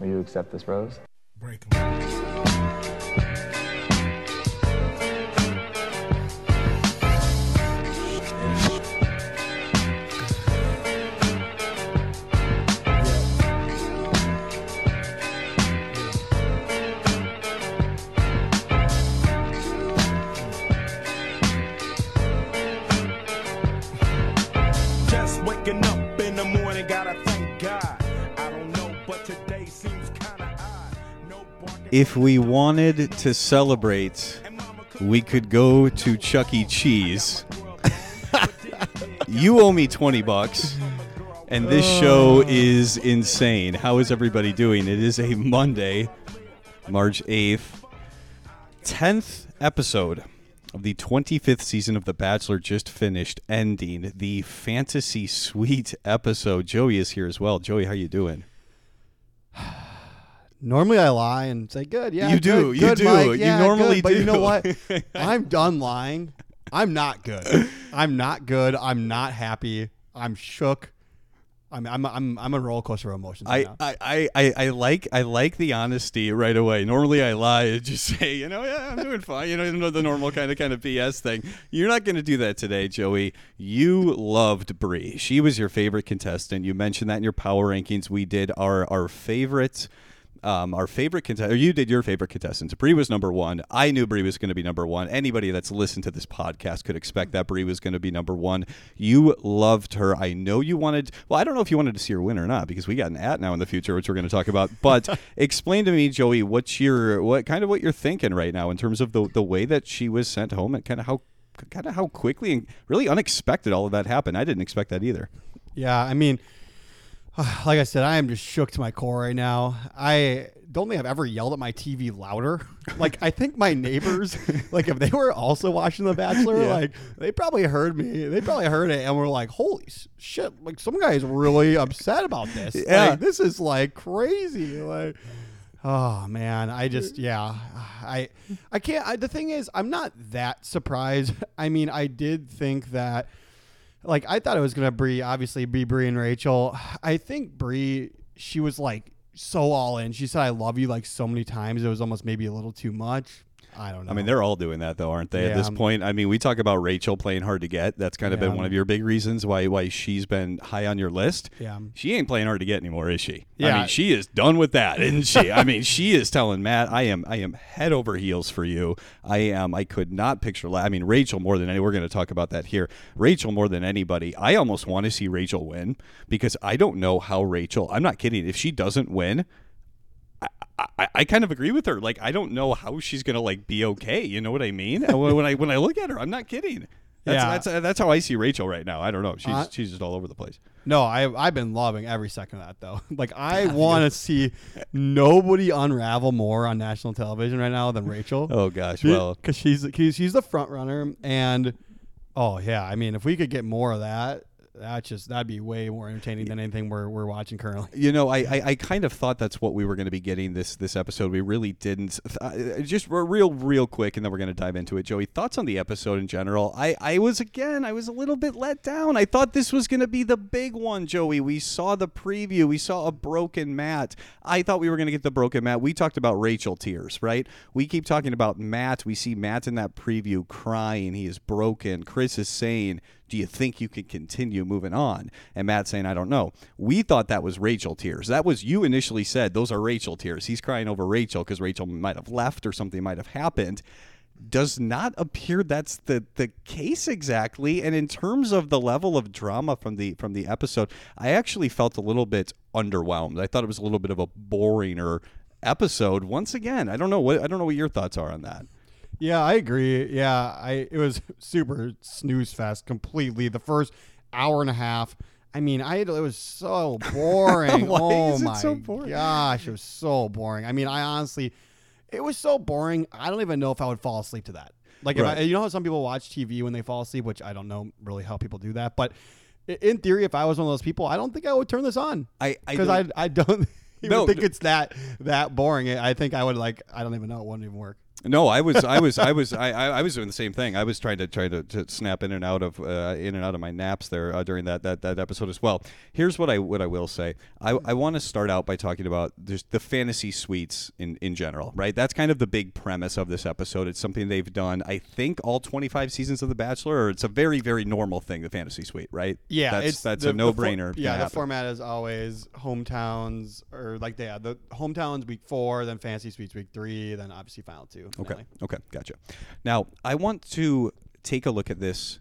Will you accept this rose? Break 'em. If we wanted to celebrate, we could go to Chuck E. Cheese. you owe me 20 bucks. And this show is insane. How is everybody doing? It is a Monday, March 8th. 10th episode of the 25th season of The Bachelor just finished ending the fantasy suite episode. Joey is here as well. Joey, how you doing? Normally I lie and say good. Yeah, You do, good, you good, do, Mike, you yeah, normally good." But you know what? I'm done lying. I'm not good. I'm not good. I'm not happy. I'm shook. I'm I'm I'm, I'm a roller coaster of emotions. I, right now. I, I, I, I like I like the honesty right away. Normally I lie and just say, you know, yeah, I'm doing fine. You know, the normal kind of kind of BS thing. You're not going to do that today, Joey. You loved Bri. She was your favorite contestant. You mentioned that in your power rankings. We did our our favorite. Um, our favorite contestant, or you did your favorite contestants. Bri was number one. I knew Bri was going to be number one. Anybody that's listened to this podcast could expect that Bri was going to be number one. You loved her. I know you wanted. Well, I don't know if you wanted to see her win or not because we got an at now in the future, which we're going to talk about. But explain to me, Joey, what's your what kind of what you're thinking right now in terms of the the way that she was sent home and kind of how kind of how quickly and really unexpected all of that happened. I didn't expect that either. yeah, I mean, like I said, I am just shook to my core right now. I don't think I've ever yelled at my TV louder. Like I think my neighbors, like if they were also watching The Bachelor, Yeah. like they probably heard me. They probably heard it and were like, "Holy shit!" Like some guy is really upset about this. Yeah. Like, this is like crazy. Like, oh man, I just yeah, I I can't. I, the thing is, I'm not that surprised. I mean, I did think that like I thought it was gonna be obviously be Bri and Rachel. I think Bri, she was like so all in. She said I love you like so many times. It was almost maybe a little too much. I don't know. I mean, they're all doing that though, aren't they? At this Yeah. point, I mean, we talk about Rachel playing hard to get. That's kind of been Yeah. one of your big reasons why why she's been high on your list. Yeah. she ain't playing hard to get anymore, is she? I Yeah. mean, she is done with that, isn't she? I mean, she is telling Matt, "I am, I am head over heels for you. I am. I could not picture. I mean, Rachel more than any. We're going to talk about that here. Rachel more than anybody. I almost want to see Rachel win because I don't know how Rachel. I'm not kidding. If she doesn't win. I, I kind of agree with her. Like I don't know how she's gonna like be okay. You know what I mean? When I when I look at her, I'm not kidding. That's, Yeah. that's that's how I see Rachel right now. I don't know. She's Uh, she's just all over the place. no, I I've been loving every second of that though. Like I want to see nobody unravel more on national television right now than Rachel. Oh gosh. Well, because she's she's she's the front runner, and oh yeah, I mean, if we could get more of that, that just that'd be way more entertaining than anything we're we're watching currently. you know, I, I, I kind of thought that's what we were going to be getting this this episode. We really didn't. Uh, just real real quick, and then we're going to dive into it. Joey, thoughts on the episode in general? I I was again, I was a little bit let down. I thought this was going to be the big one, Joey. We saw the preview. We saw a broken Matt. I thought we were going to get the broken Matt. We talked about Rachel tears, right? We keep talking about Matt. We see Matt in that preview crying. He is broken. Chris is saying do you think you can continue moving on? And Matt saying, I don't know. We thought that was Rachel tears. That was you initially said those are Rachel tears. He's crying over Rachel because Rachel might have left or something might have happened. Does not appear that's the the case exactly. And in terms of the level of drama from the from the episode, I actually felt a little bit underwhelmed. I thought it was a little bit of a boringer episode. Once again, I don't know what I don't know what your thoughts are on that. Yeah, I agree. Yeah, I it was super snooze fest completely. The first hour and a half. I mean, I it was so boring. Why oh is it my so boring? gosh, it was so boring. I mean, I honestly, it was so boring. I don't even know if I would fall asleep to that. Like, if Right. I, you know how some people watch TV when they fall asleep, which I don't know really how people do that. But in theory, if I was one of those people, I don't think I would turn this on I I because don't- I I don't even No, think it's that that boring. I think I would like I don't even know. It wouldn't even work. No, I was, I was, I was, I, I was doing the same thing. I was trying to try to, to snap in and out of uh, in and out of my naps there uh, during that, that that episode as well. Here's what I what I will say. I, I want to start out by talking about just the fantasy suites in in general, right? That's kind of the big premise of this episode. It's something they've done, I think, all 25 seasons of The Bachelor, or it's a very very normal thing, the fantasy suite, right? Yeah, that's it's that's the- a no for- brainer. yeah, the format is always hometowns or like yeah, the hometowns week four, then fantasy suites week three, then obviously final two. Okay. Okay. Gotcha. Now, I want to take a look at this.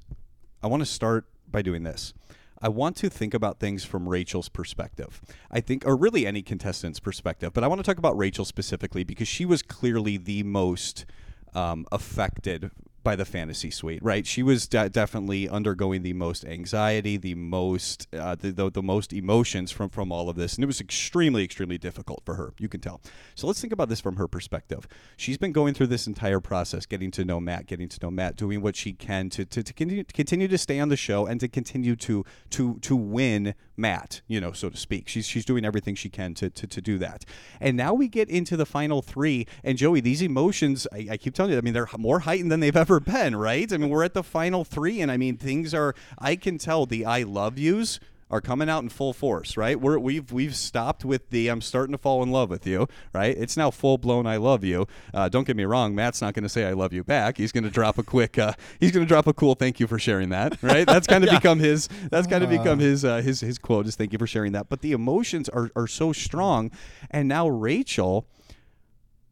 I want to start by doing this. I want to think about things from Rachel's perspective. I think, or really any contestant's perspective, but I want to talk about Rachel specifically because she was clearly the most um, affected by the fantasy suite, right? She was de- definitely undergoing the most anxiety, the most, uh, the, the the most emotions from from all of this, and it was extremely, extremely difficult for her. You can tell. So let's think about this from her perspective. She's been going through this entire process, getting to know Matt, getting to know Matt, doing what she can to to, to continue, to continue to stay on the show and to continue to to to win Matt, you know, so to speak. She's she's doing everything she can to to, to do that. And now we get into the final three, and Joey, these emotions, I, I keep telling you, I mean, they're more heightened than they've ever been, right? I mean, we're at the final three, and I mean, things are. I can tell the I love yous are coming out in full force, right? We're, we've we've stopped with the I'm starting to fall in love with you, right? It's now full blown I love you. Uh, don't get me wrong, Matt's not going to say I love you back. He's going to drop a quick, uh, he's going to drop a cool thank you for sharing that, right? That's kind of become his that's kind of become his uh, his his quote. Just thank you for sharing that. But the emotions are are so strong, and now Rachel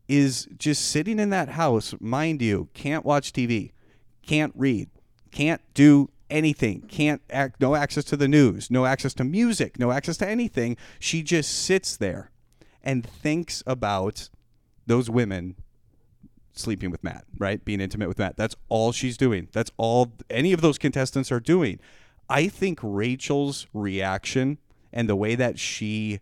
is just sitting in that house, mind you, can't watch TV, can't read, can't do anything, can't act, no access to the news, no access to music, no access to anything. She just sits there and thinks about those women sleeping with Matt, right? Being intimate with Matt. That's all she's doing. That's all any of those contestants are doing. I think Rachel's reaction and the way that she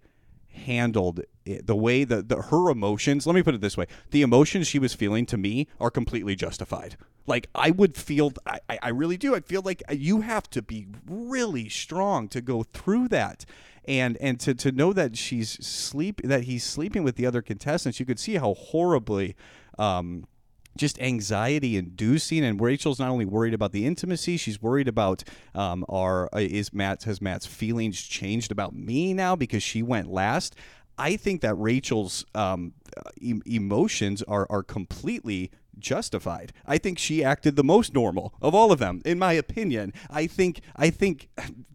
handled the way that the, her emotions, let me put it this way, the emotions she was feeling to me are completely justified. Like I would feel, I, I really do. I feel like you have to be really strong to go through that, and and to, to know that she's sleep that he's sleeping with the other contestants. You could see how horribly um, just anxiety inducing and Rachel's not only worried about the intimacy she's worried about um, are uh, is Matt has Matt's feelings changed about me now because she went last I think that Rachel's um, e- emotions are are completely justified. I think she acted the most normal of all of them, in my opinion. I think I think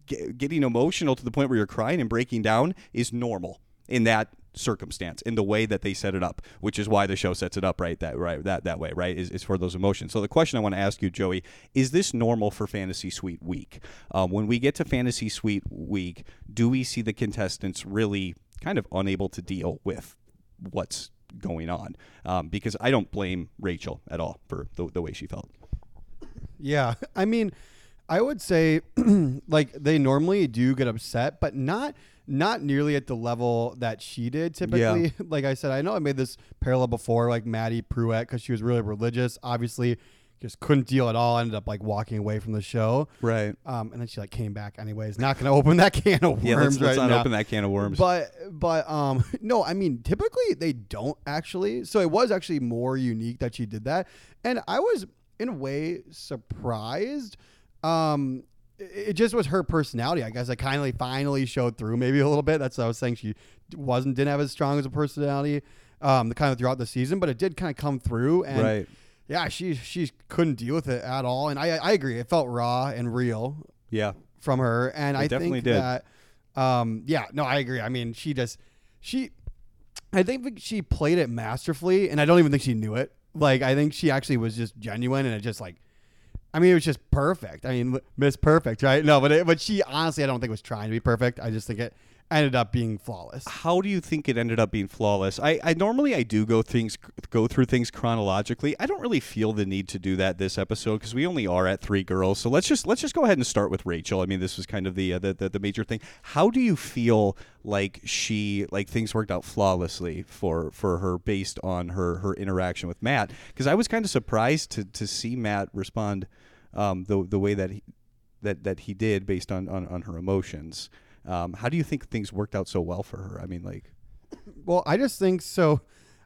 g- getting emotional to the point where you're crying and breaking down is normal in that circumstance in the way that they set it up which is why the show sets it up right that right that that way right is, is for those emotions so the question i want to ask you joey is this normal for fantasy suite week um, when we get to fantasy suite week do we see the contestants really kind of unable to deal with what's going on um, because i don't blame rachel at all for the, the way she felt Yeah, I mean, I would say like they normally do get upset, but not not nearly at the level that she did typically. like I said, I know I made this parallel before, like Maddie Prewett, because she was really religious. Obviously, just couldn't deal at all. Ended up like walking away from the show. right Um, and then she like came back anyways. Not gonna open that can of worms yeah let's, let's right not now. open that can of worms But but um no, I mean typically they don't actually. So it was actually more unique that she did that, and I was in a way surprised. Um, it just was her personality. I guess I kind of finally showed through maybe a little bit. That's what I was saying. She wasn't didn't have as strong as a personality, um, kind of throughout the season, but it did kind of come through. And right yeah, she she couldn't deal with it at all. And I I agree. It felt raw and real yeah from her, and I definitely think did. that, um, yeah, no, I agree. I mean, she just she, I think she played it masterfully, and I don't even think she knew it. Like, I think she actually was just genuine, and it just like, I mean, it was just perfect. I mean, Miss Perfect, right? No, but it, but she honestly, I don't think was trying to be perfect. I just think it ended up being flawless. how do you think it ended up being flawless? I, I normally I do go things go through things chronologically. I don't really feel the need to do that this episode because we only are at three girls. So let's just let's just go ahead and start with Rachel. I mean, this was kind of the, uh, the the the major thing. How do you feel like she like things worked out flawlessly for for her based on her her interaction with Matt? Because I was kind of surprised to to see Matt respond um, the the way that he, that that he did based on on, on her emotions. Um, how do you think things worked out so well for her? I mean, like, Well, I just think so.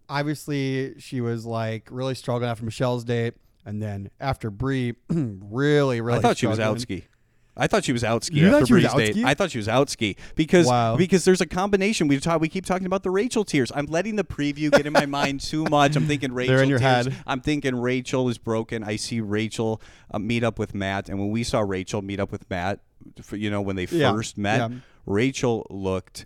obviously she was like really struggling after Michelle's date, and then after Bri, really, really. I thought she was struggling. out ski. I thought she was out ski after thought she was Bri's date. I thought she was out ski because Wow. because there's a combination. We talk. We keep talking about the Rachel tears. I'm letting the preview get in my mind too much. I'm thinking Rachel. They're in your tears. head. I'm thinking Rachel is broken. I see Rachel uh, meet up with Matt, and when we saw Rachel meet up with Matt, for, you know, when they Yeah. first met, Yeah. Rachel looked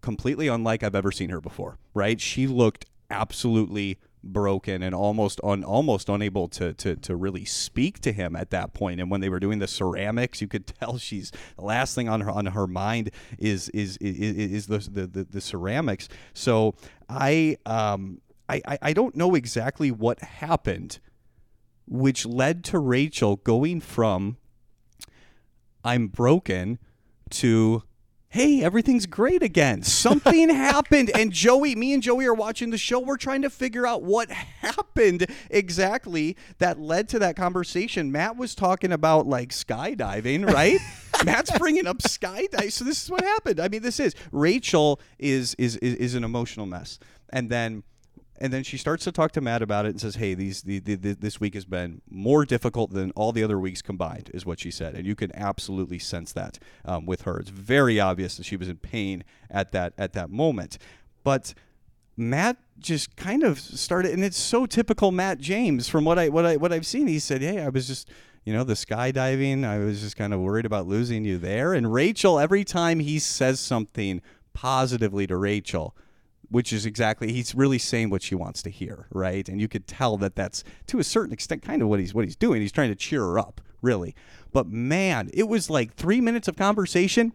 completely unlike I've ever seen her before. Right? She looked absolutely broken and almost un, almost unable to, to to really speak to him at that point and when they were doing the ceramics you could tell she's the last thing on her on her mind is is is, is the, the, the ceramics so I um I I don't know exactly what happened which led to Rachel going from I'm broken to hey, everything's great again. Something happened. And Joey, me and Joey are watching the show. We're trying to figure out what happened exactly that led to that conversation. Matt was talking about like skydiving, right? Matt's bringing up skydiving. So this is what happened. I mean, this is Rachel is is is, is an emotional mess. And then and then she starts to talk to Matt about it and says, "Hey, these the, the, the, this week has been more difficult than all the other weeks combined," is what she said, and you can absolutely sense that um, with her. It's very obvious that she was in pain at that at that moment, but Matt just kind of started, and it's so typical Matt James from what I what I what I've seen. He said, "Hey, I was just." You know, the skydiving, I was just kind of worried about losing you there. And Rachel, every time he says something positively to Rachel, which is exactly he's really saying what she wants to hear, right? And you could tell that that's to a certain extent kind of what he's what he's doing. He's trying to cheer her up, really. But man, it was like three minutes of conversation.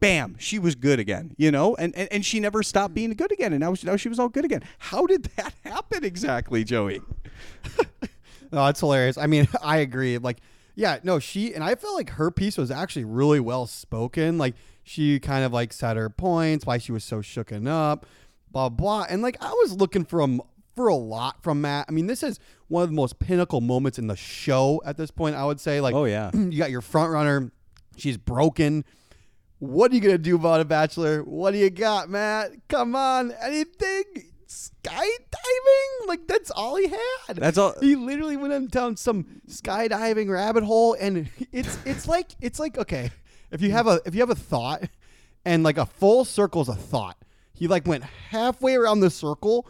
Bam, she was good again, you know, and, and, and she never stopped being good again, and now she, now she was all good again. How did that happen exactly, Joey? No, oh, it's hilarious. I mean, I agree. Like, yeah, no, she and I felt like her piece was actually really well spoken. Like, she kind of like said her points, why she was so shooken up, blah blah. And like, I was looking for a for a lot from Matt. I mean, this is one of the most pinnacle moments in the show at this point. I would say, like, Oh, yeah. you got your front runner. She's broken. What are you gonna do about a Bachelor? What do you got, Matt? Come on, anything? Skydiving? Like that's all he had. That's all- He literally went down some skydiving rabbit hole, and it's it's like it's like okay, if you have a if you have a thought, and like a full circle is a thought. He like went halfway around the circle,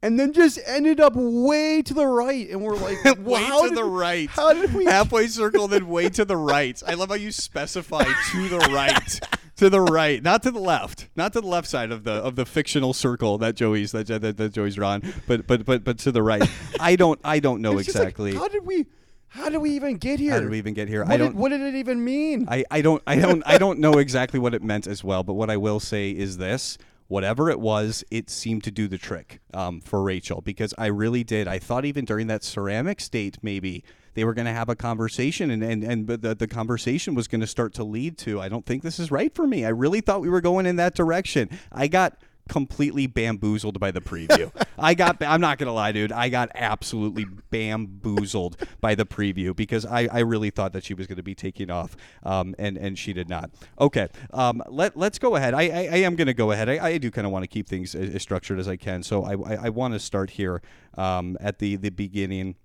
and then just ended up way to the right, and we're like, way how to did- the right. How did we? halfway circle, then way to the right? I love how you specify to the right. To the right, not to the left, not to the left side of the of the fictional circle that Joey's that, that, that Joey's drawn, but but but but to the right. I don't I don't know It's just like, exactly. how did we? How did we even get here? How did we even get here? What I don't. what did it even mean? I, I don't I don't I don't know exactly what it meant as well, but what I will say is this. Whatever it was, it seemed to do the trick um, for Rachel because I really did. I thought even during that ceramic state, maybe they were going to have a conversation and, and, and the, the conversation was going to start to lead to, I don't think this is right for me. I really thought we were going in that direction. I got completely bamboozled by the preview. I got I'm not gonna lie, dude. I got absolutely bamboozled by the preview because I, I really thought that she was gonna be taking off, um, and and she did not. Okay, um, let let's go ahead. I I, I am gonna go ahead. I, I do kind of want to keep things as, as structured as I can, so I I, I want to start here um, at the the beginning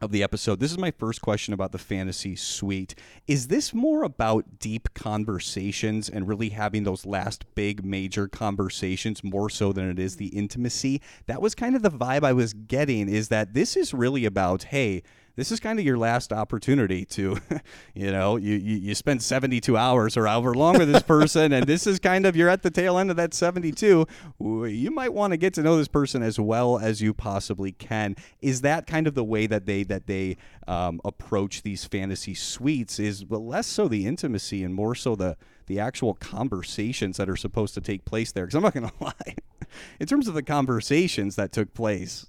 of the episode. This is my first question about the fantasy suite. Is this more about deep conversations and really having those last big major conversations more so than it is the intimacy? That was kind of the vibe I was getting is that this is really about, hey, this is kind of your last opportunity to, you know, you, you, you spend 72 hours or however long with this person, and this is kind of, you're at the tail end of that 72. You might want to get to know this person as well as you possibly can. Is that kind of the way that they, that they um, approach these fantasy suites is less so the intimacy and more so the, the actual conversations that are supposed to take place there. Because I'm not going to lie, in terms of the conversations that took place,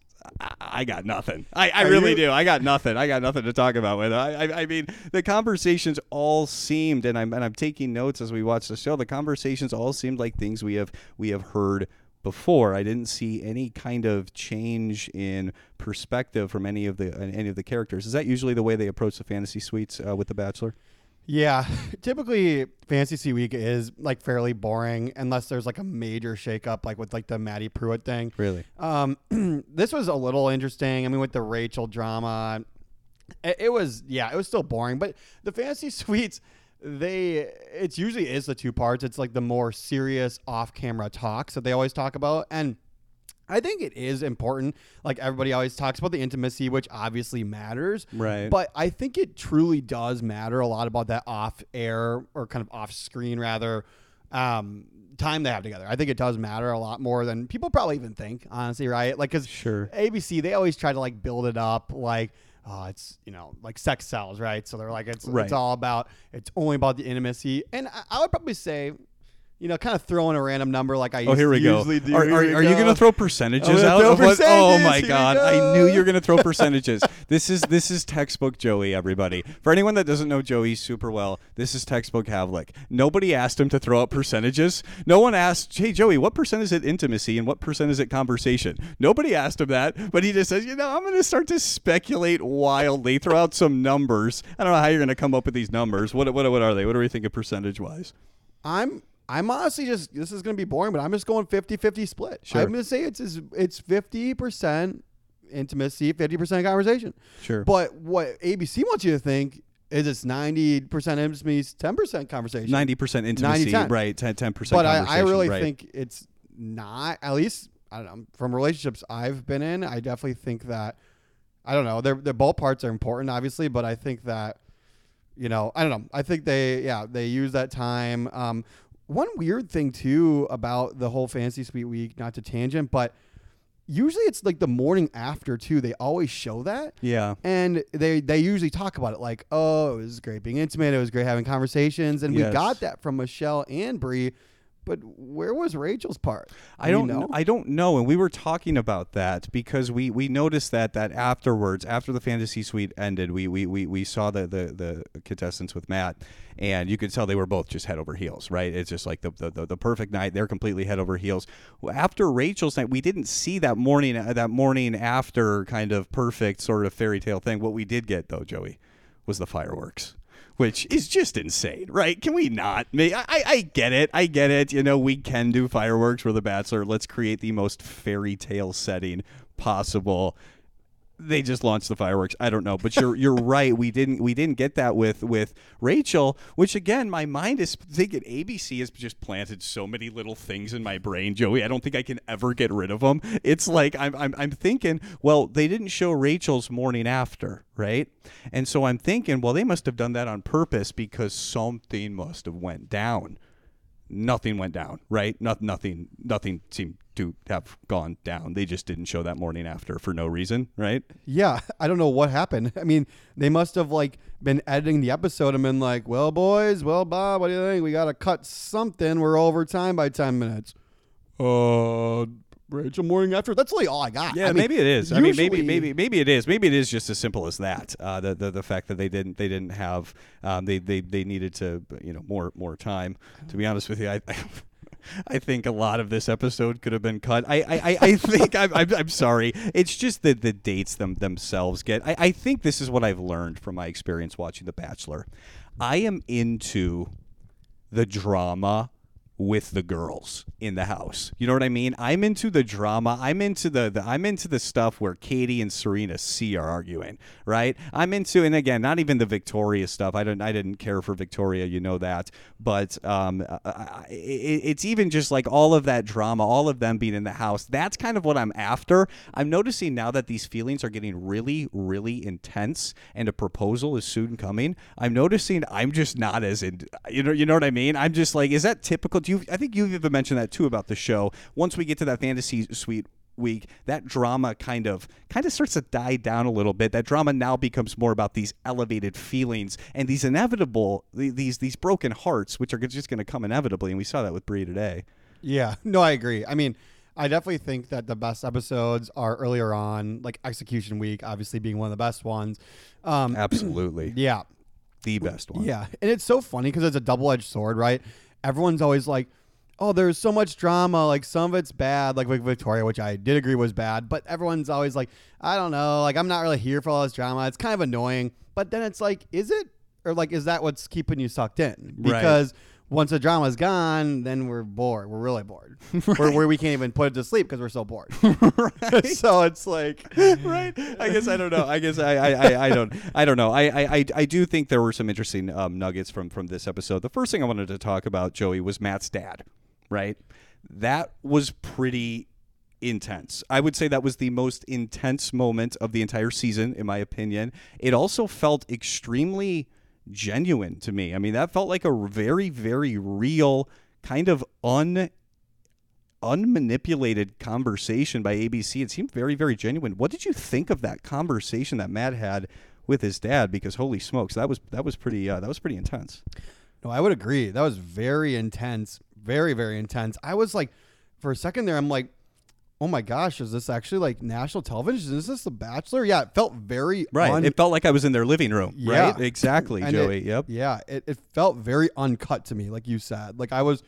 I, got nothing. I, I Are really you- do. I got nothing. I got nothing to talk about with. it. I, I, I mean, the conversations all seemed, and I'm and I'm taking notes as we watch the show. The conversations all seemed like things we have we have heard before. I didn't see any kind of change in perspective from any of the any of the characters. Is that usually the way they approach the fantasy suites uh, with the Bachelor? Yeah, typically Fantasy Week is like fairly boring unless there's like a major shakeup, like with like the Maddie Prewett thing. Really? Um, this was a little interesting. I mean, with the Rachel drama, it, it was yeah, it was still boring. But the fantasy suites, they it's usually is the two parts. It's like the more serious off-camera talks that they always talk about, and I think it is important. Like everybody always talks about the intimacy, which obviously matters. Right. But I think it truly does matter a lot about that off-air or kind of off-screen rather. Um, time they have together. I think it does matter a lot more than people probably even think, honestly, right? Like, because Sure. ABC, they always try to like build it up like, oh, it's, you know, like sex sells, right? So they're like, it's, Right. it's all about, it's only about the intimacy. And I, I would probably say, you know, kind of throwing a random number like I Oh, here we go. usually do. Are, Here are, are you going to throw percentages out? throw of what- oh my Here god! I knew you were going to throw percentages. this is this is textbook Joey. Everybody, for anyone that doesn't know Joey super well, this is textbook Havlik. Nobody asked him to throw out percentages. No one asked, "Hey Joey, what percent is it intimacy and what percent is it conversation?" Nobody asked him that, but he just says, "You know, I'm going to start to speculate wildly, throw out some numbers. I don't know how you're going to come up with these numbers. What what what are they? What do we think of percentage wise?" I'm I'm honestly just this is going to be boring, but I'm just going 50-50 split. Sure. I'm going to say it's it's it's 50% intimacy, 50% conversation. Sure. But what ABC wants you to think is it's 90% intimacy, 10% conversation. Ninety percent intimacy, 90-10. right? 10 percent. but I, I really think it's not at least I don't know from relationships I've been in I definitely think that I don't know they're, they're both parts are important obviously but I think that you know I don't know I think they yeah they use that time um one weird thing too about the whole fantasy suite week not to tangent but usually it's like the morning after too they always show that Yeah. and they they usually talk about it like, oh, it was great being intimate. It was great having conversations, and Yes. we got that from Michelle and Bri. But where was Rachel's part? I you don't know. I don't know, and we were talking about that because we we noticed that that afterwards, after the fantasy suite ended, we we we, we saw the, the the contestants with Matt, and you could tell they were both just head over heels, right? It's just like the the, the, the perfect night. They're completely head over heels. After Rachel's night, we didn't see that morning uh, that morning after kind of perfect sort of fairy tale thing. What we did get though, Joey, was the fireworks which is just insane, right? Can we not? I, I I get it. I get it. You know, we can do fireworks for The Bachelor. Let's create the most fairy tale setting possible. They just launched the fireworks. I don't know, but you're you're right. We didn't we didn't get that with with Rachel, which again, my mind is thinking ABC has just planted so many little things in my brain, Joey. I don't think I can ever get rid of them. It's like I'm I'm, I'm thinking, well, they didn't show Rachel's morning after, right? And so I'm thinking, well, they must have done that on purpose because something must have went down nothing went down, right? Not, nothing, nothing seemed to have gone down. They just didn't show that morning after for no reason, right? Yeah, I don't know what happened. I mean, they must have like been editing the episode and been like, "Well, boys, well, Bob, what do you think? We got to cut something. We're over time by ten minutes." Uh, Rachel morning after. That's really all I got. Yeah, I mean, maybe it is. I mean, maybe, maybe, maybe it is. Maybe it is just as simple as that. Uh, the, the the fact that they didn't they didn't have um, they, they they needed to you know more more time. To be honest with you, I. I think a lot of this episode could have been cut. I I, I, I think I'm, I'm I'm sorry. It's just that the dates them themselves get. I, I think this is what I've learned from my experience watching The Bachelor. I am into the drama with the girls in the house. You know what I mean? I'm into the drama. I'm into the, the I'm into the stuff where Katie and Serena C are arguing, right? I'm into and again, not even the Victoria stuff. I don't I didn't care for Victoria, you know that. But um I- it, it's even just like all of that drama, all of them being in the house. That's kind of what I'm after. I'm noticing now that these feelings are getting really really intense and a proposal is soon coming. I'm noticing I'm just not as in you know you know what I mean? I'm just like is that typical? You I think you've even mentioned that too about the show. Once we get to that fantasy suite week that drama kind of kind of starts to die down a little bit that drama now becomes more about these elevated feelings and these inevitable these these broken hearts which are just going to come inevitably and we saw that with Bri today Yeah, no, I agree. I mean, I definitely think that the best episodes are earlier on, like Execution Week, obviously being one of the best ones. Um, absolutely yeah, the best one yeah, and it's so funny because it's a double-edged sword, right? Everyone's always like, "Oh, there's so much drama. Like some of it's bad, like with Victoria, which I did agree was bad." But everyone's always like, "I don't know. Like I'm not really here for all this drama. It's kind of annoying." But then it's like, is it or like is that what's keeping you sucked in? Right. Once the drama's gone, then we're bored. We're really bored. We're, where we can't even put it to sleep because we're so bored. so it's like, right. I guess I don't know. I guess I, I, I, I don't I don't know. I, I, I- I do think there were some interesting um, nuggets from from this episode. The first thing I wanted to talk about, Joey, was Matt's dad. Right. That was pretty intense. I would say that was the most intense moment of the entire season, in my opinion. It also felt extremely genuine to me. I mean, that felt like a very, very real kind of un unmanipulated conversation by ABC. It seemed very, very genuine. What did you think of that conversation that Matt had with his dad? Because holy smokes, that was that was pretty uh, that was pretty intense. no, I would agree. That was very intense. Very, very intense. I was like, for a second there, I'm like, oh my gosh, is this actually like national television? Is this The Bachelor? Yeah, it felt very un- it felt like I was in their living room. Yeah. Right. Exactly, Joey. it- yep. Yeah, it, it felt very uncut to me, like you said. Like I was,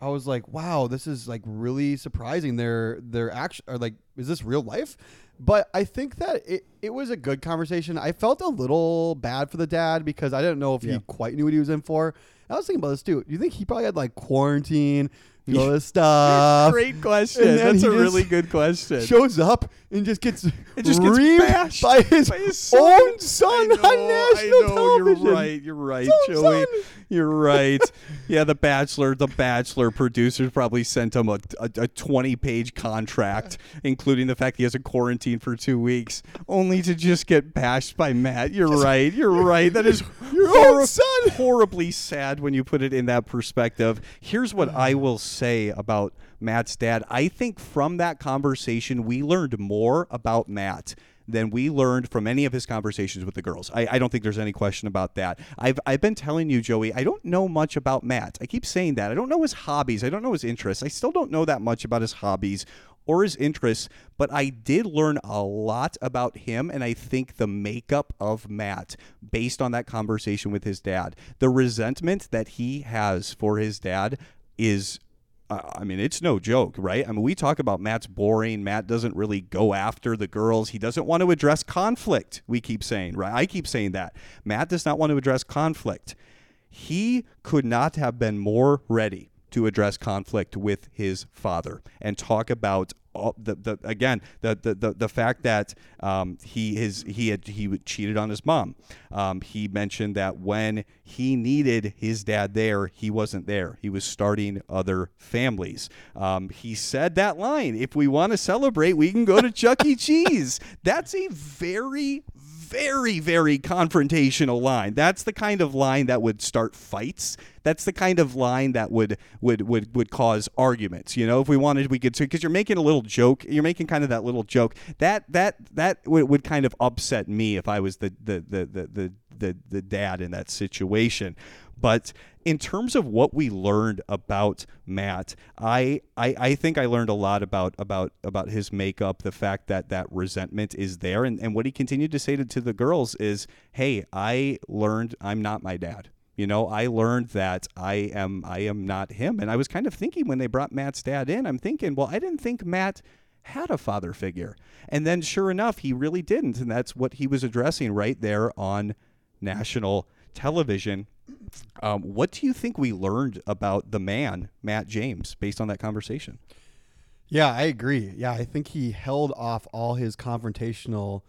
I was like, wow, this is like really surprising. Their their action, or like, is this real life? But I think that it, it was a good conversation. I felt a little bad for the dad because I didn't know if Yeah. he quite knew what he was in for. I was thinking about this too. Do you think he probably had like quarantine, and all this stuff? Great question. That's a really good question. Shows up and just gets It just gets bashed by his, by his son. own son know, on national I know, television. You're right. You're right, Joey. son. You're right. yeah, the Bachelor, the Bachelor producers probably sent him a, a, a 20 page contract, including the fact he has a quarantine for two weeks, only to just get bashed by Matt. You're right. You're right. That is Your horri- own son. horribly sad when you put it in that perspective. Here's what I will say about Matt's dad. I think from that conversation, we learned more about Matt than we learned from any of his conversations with the girls. I, I don't think there's any question about that. I've, I've been telling you, Joey, I don't know much about Matt. I keep saying that. I don't know his hobbies. I don't know his interests. I still don't know that much about his hobbies or his interests, but I did learn a lot about him and I think the makeup of Matt based on that conversation with his dad. The resentment that he has for his dad is I mean, it's no joke, right? I mean, we talk about Matt's boring. Matt doesn't really go after the girls. He doesn't want to address conflict. We keep saying, right? I keep saying that. Matt does not want to address conflict. He could not have been more ready to address conflict with his father and talk about all the, the again the, the the the fact that um, he his he had he cheated on his mom. Um, he mentioned that when he needed his dad there, he wasn't there. He was starting other families. Um, he said that line: "If we want to celebrate, we can go to Chuck E. Cheese." That's a very very, very confrontational line. That's the kind of line that would start fights. That's the kind of line that would would would would cause arguments. You know, if we wanted, we could because you're making a little joke. You're making kind of that little joke. That that that would, would kind of upset me if I was the the the the the, the, the dad in that situation. But in terms of what we learned about Matt, I, I I think I learned a lot about about about his makeup, the fact that that resentment is there, and, and what he continued to say to, to the girls is, "Hey, I learned I'm not my dad. You know, I learned that I am I am not him." And I was kind of thinking when they brought Matt's dad in, I'm thinking, well, I didn't think Matt had a father figure, and then sure enough, he really didn't, and that's what he was addressing right there on national television. Um, what do you think we learned about the man, Matt James, based on that conversation? Yeah, I agree. Yeah, I think he held off all his confrontational,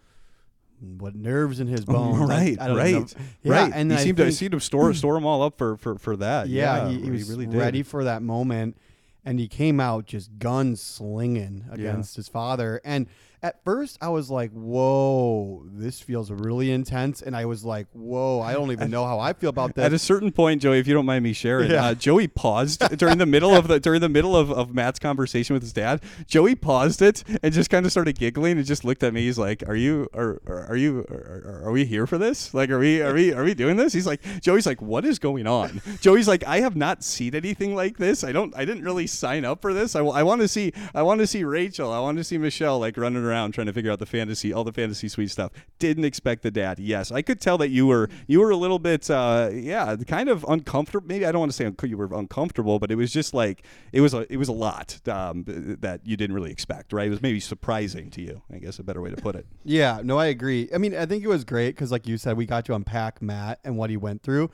what nerves in his bones. I- right, I don't right. Yeah, right. and he I seemed to think- seemed to store store them all up for for, for that. yeah, he, he was really did. ready for that moment, and he came out just gun slinging against his father. And at first, I was like, "Whoa, this feels really intense," and I was like, "Whoa, I don't even know how I feel about that. At a certain point, Joey, if you don't mind me sharing, Yeah. uh, Joey paused during the middle of the during the middle of, of Matt's conversation with his dad. Joey paused it and just kind of started giggling and just looked at me. He's like, "Are you are, are you are, are we here for this? Like, are we are we are we doing this?" He's like, Joey's like, "What is going on?" Joey's like, "I have not seen anything like this. I don't I didn't really sign up for this? I, want to see I want to see Rachel. I want to see Michelle like running around trying to figure out the fantasy, all the fantasy suite stuff. Didn't expect the dad. Yes, I could tell that you were you were a little bit uh, yeah, kind of uncomfortable. Maybe I don't want to say un- you were uncomfortable, but it was just like it was a it was a lot um, that you didn't really expect. Right? It was maybe surprising to you. I guess a better way to put it. Yeah, no, I agree. I mean, I think it was great because, like you said, we got to unpack Matt and what he went through,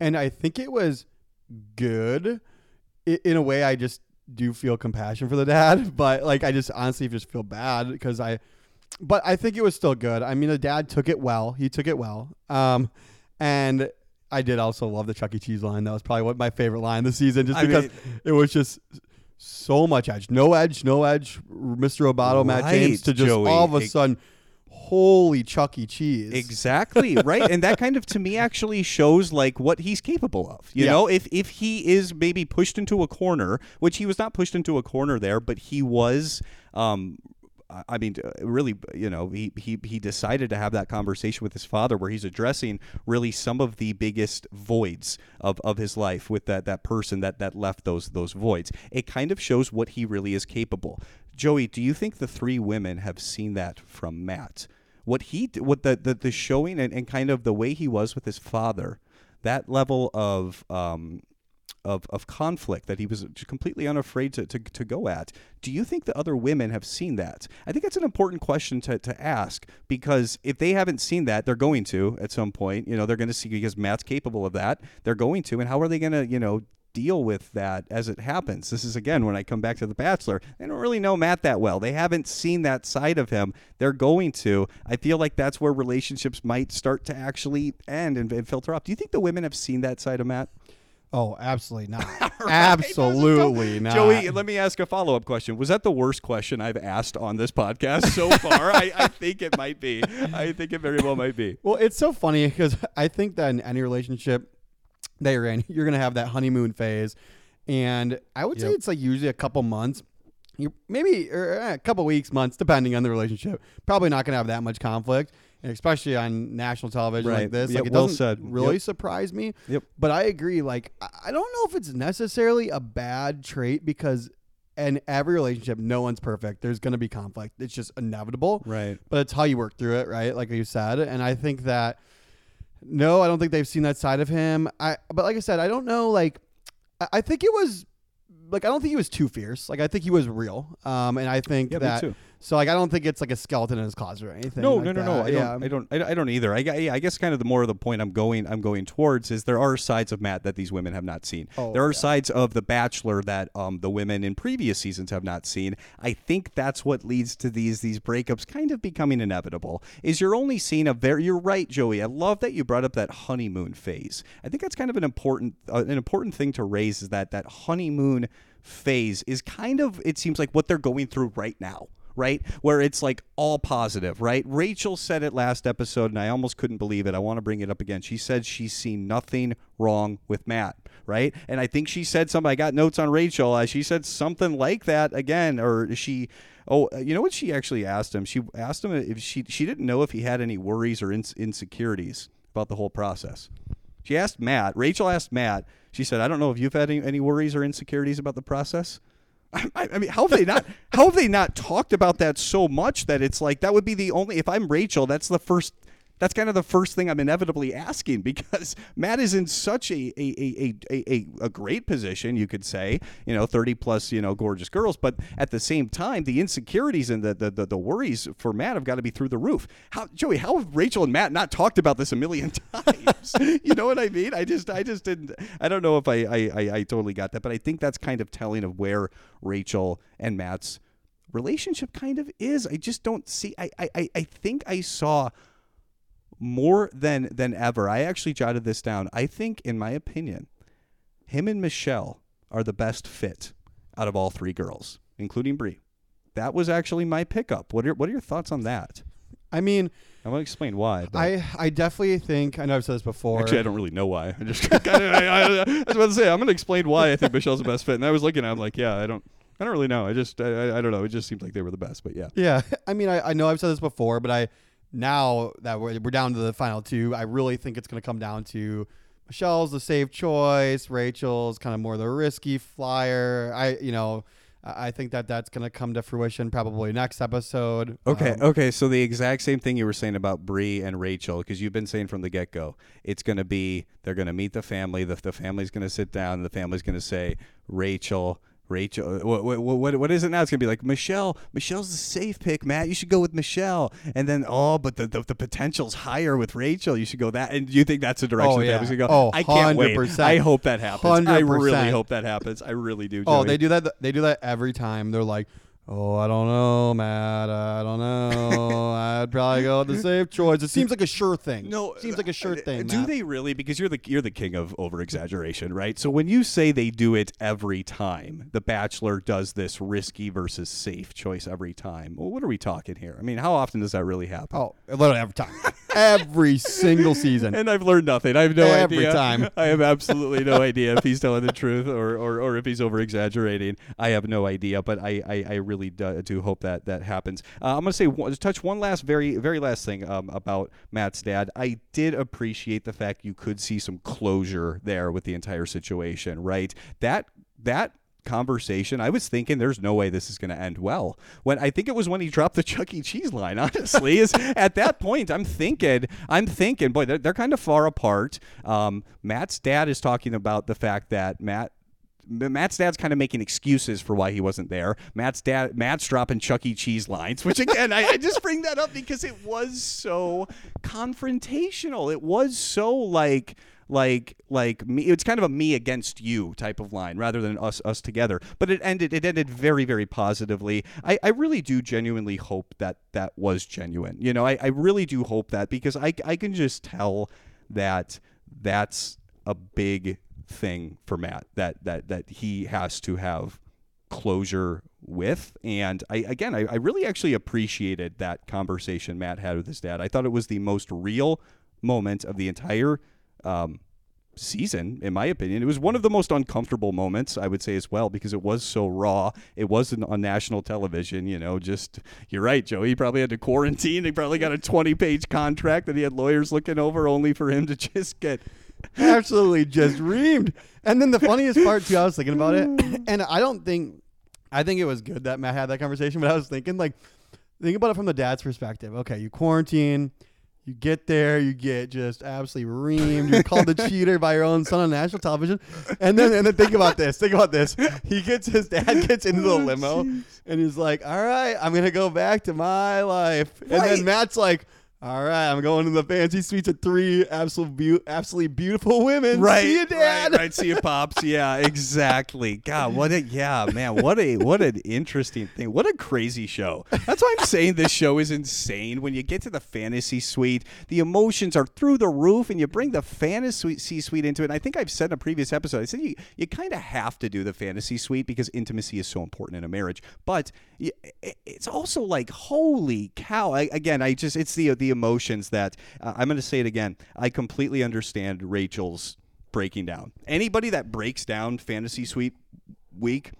and I think it was good. In a way, I just do feel compassion for the dad, but like I just honestly just feel bad because I, but I think it was still good. I mean, the dad took it well. He took it well. Um, and I did also love the Chuck E. Cheese line. That was probably what my favorite line this season, just I because mean- it was just so much edge, no edge, no edge. Mr. Roboto, Matt James, to just Joey. all of a sudden, holy Chuck E. Cheese. Exactly right, and that kind of to me actually shows like what he's capable of. You Yeah. know, if if he is maybe pushed into a corner, which he was not pushed into a corner there, but he was. Um, I- mean, really, you know, he, he he decided to have that conversation with his father, where he's addressing really some of the biggest voids of, of his life with that that person that that left those those voids. It kind of shows what he really is capable. Joey, do you think the three women have seen that from Matt? What he what the the, the showing and, and kind of the way he was with his father, that level of um, of, of conflict that he was completely unafraid to, to, to go at. Do you think the other women have seen that? I think that's an important question to, to ask because if they haven't seen that, they're going to at some point. You know, they're going to see because Matt's capable of that. They're going to. And how are they going to, you know, deal with that as it happens? This is again when I come back to The Bachelor. They don't really know Matt that well. They haven't seen that side of him. They're going to. I feel like that's where relationships might start to actually end and, and filter up. Do you think the women have seen that side of Matt? oh, absolutely not. absolutely not. Joey, let me ask a follow up question. Was that the worst question I've asked on this podcast so far? I, I think it might be. I think it very well might be. Well, it's so funny because I think that in any relationship that you're in, you're gonna have that honeymoon phase, and I would say it's like usually a couple months. You maybe eh, a couple weeks, months, depending on the relationship. Probably not gonna have that much conflict, and especially on national television like this. Yep, Like it well doesn't said. really Yep. surprise me. Yep. But I agree. Like I I don't know if it's necessarily a bad trait because in every relationship, no one's perfect. There's gonna be conflict. It's just inevitable Right. but it's how you work through it, right? Like you said, and I think that no, I don't think they've seen that side of him. I but like I said, I don't know. Like I, I think it was like I don't think he was too fierce. Like I think he was real. Um, and I think Yeah, me that too. So like I don't think it's like a skeleton in his closet or anything. No, like no, no, no. I yeah. don't. I don't. I, I don't either. I, yeah, I guess kind of the more of the point I'm going. I'm going towards is there are sides of Matt that these women have not seen. Oh, there are yeah. sides of The Bachelor that um, the women in previous seasons have not seen. I think that's what leads to these these breakups kind of becoming inevitable. Is you're only seeing a very. You're right, Joey. I love that you brought up that honeymoon phase. I think that's kind of an important uh, an important thing to raise is that that honeymoon phase is kind of it seems like what they're going through right now right? Where it's like all positive, right? Rachel said it last episode, and I almost couldn't believe it. I want to bring it up again. She said she's seen nothing wrong with Matt, right? And I think she said something. I got notes on Rachel. Uh, she said something like that again, or she. Oh, uh, you know what she actually asked him? She asked him if she she didn't know if he had any worries or ins insecurities about the whole process. She asked Matt. Rachel asked Matt. She said, "I don't know if you've had any, any worries or insecurities about the process." I, I mean, how have they not? How have they not talked about that so much that it's like that would be the only? If I'm Rachel, that's the first. That's kind of the first thing I'm inevitably asking because Matt is in such a a, a, a, a, great position, you could say, you know, 30 plus, you know, gorgeous girls. But at the same time, the insecurities and the, the, the, the worries for Matt have got to be through the roof. How, Joey, how have Rachel and Matt not talked about this a million times? you know what I mean? I just, I just didn't, I don't know if I, I, I, I totally got that, but I think that's kind of telling of where Rachel and Matt's relationship kind of is. I just don't see, I, I- I think I saw more than than ever. I actually jotted this down. I think, in my opinion, him and Michelle are the best fit out of all three girls, including Bri. That was actually my pickup. What are what are your thoughts on that? I mean, I want to explain why. But I I definitely think I know I've said this before. actually, I don't really know why. I just of, I, I, I was about to say I'm going to explain why I think Michelle's the best fit. And I was looking, at, I'm like, yeah, I don't, I don't really know. I just, I, I, I don't know. It just seemed like they were the best. But yeah, Yeah, I mean, I, I know I've said this before, but I now that we're, we're down to the final two, I really think it's going to come down to Michelle's the safe choice. Rachel's kind of more the risky flyer. I, you know, I think that that's going to come to fruition probably next episode. Okay, Um, okay. So the exact same thing you were saying about Bri and Rachel, because you've been saying from the get go, it's going to be they're going to meet the family. The, the family's going to sit down. The family's going to say, Rachel, Rachel. Uh, what, what, what, what is it now? It's going to be like Michelle. Michelle's the safe pick, Matt. You should go with Michelle. And then oh, but the the, the potential's higher with Rachel. You should go that. And you think that's the direction Oh, yeah. family's going go? Oh, I can't wait. 100%. I hope that happens. I really hope that happens. I really do. Oh, they do that. They do that every time. They're like, "Oh, I don't know, Matt. I don't know. I'd probably go with the safe choice." It seems like a sure thing. No, seems like a sure uh, thing. Do Matt. they really? Because you're the you're the king of over exaggeration, right? So when you say they do it every time, The Bachelor does this risky versus safe choice every time. Well, what are we talking here? I mean, how often does that really happen? Oh, literally every time, every single season. And I've learned nothing. I have no Every idea. time. I have absolutely no idea if he's telling the truth or, or, or if he's over exaggerating. I have no idea, but I, I, I really do, do hope that that happens. Uh, I'm going to say touch one last, very very last thing um, about Matt's dad. I did appreciate the fact you could see some closure there with the entire situation. Right, that that conversation, I was thinking there's no way this is going to end well. When I think it was when he dropped the Chuck E. Cheese line, honestly, is at that point I'm thinking, I'm thinking, boy, they're, they're kind of far apart. Um, Matt's dad is talking about the fact that Matt. Matt's dad's kind of making excuses for why he wasn't there. Matt's dad, Matt's dropping Chuck E. Cheese lines, which again, I, I just bring that up because it was so confrontational. It was so like like like me it's kind of a me against you type of line rather than us us together but it ended it ended very very positively i i really do genuinely hope that that was genuine you know i i really do hope that because i i can just tell that that's a big thing for matt that that that he has to have closure with. And I again, I, I really actually appreciated that conversation Matt had with his dad. I thought it was the most real moment of the entire um, season, in my opinion. It was one of the most uncomfortable moments, I would say as well, because it was so raw. It wasn't on national television, you know. Just you're right, Joe. He probably had to quarantine. He probably got a 20 page contract that he had lawyers looking over, only for him to just get. Absolutely just reamed. And then the funniest part too, I was thinking about it, and I don't think, I think it was good that Matt had that conversation. But I was thinking, like, think about it from the dad's perspective. Okay, you quarantine, you get there, you get just absolutely reamed. You're called a cheater by your own son on national television, and then and then think about this. Think about this. He gets his dad gets into the oh, limo, and he's like, "All right, I'm gonna go back to my life," and then Matt's like. All right, I'm going to the fancy suites of three absolute beau- absolutely beautiful women. Right, See you, Dad. Right, right. See you, pops. Yeah, exactly. God, what a yeah, man. What a what an interesting thing. What a crazy show. That's why I'm saying this show is insane. When you get to the fantasy suite, the emotions are through the roof, and you bring the fantasy suite into it. And I think I've said in a previous episode, I said you you kind of have to do the fantasy suite because intimacy is so important in a marriage. But it's also like holy cow. I, again, I just it's the the emotions that uh, I'm going to say it again. I completely understand Rachel's breaking down. Anybody that breaks down fantasy suite week,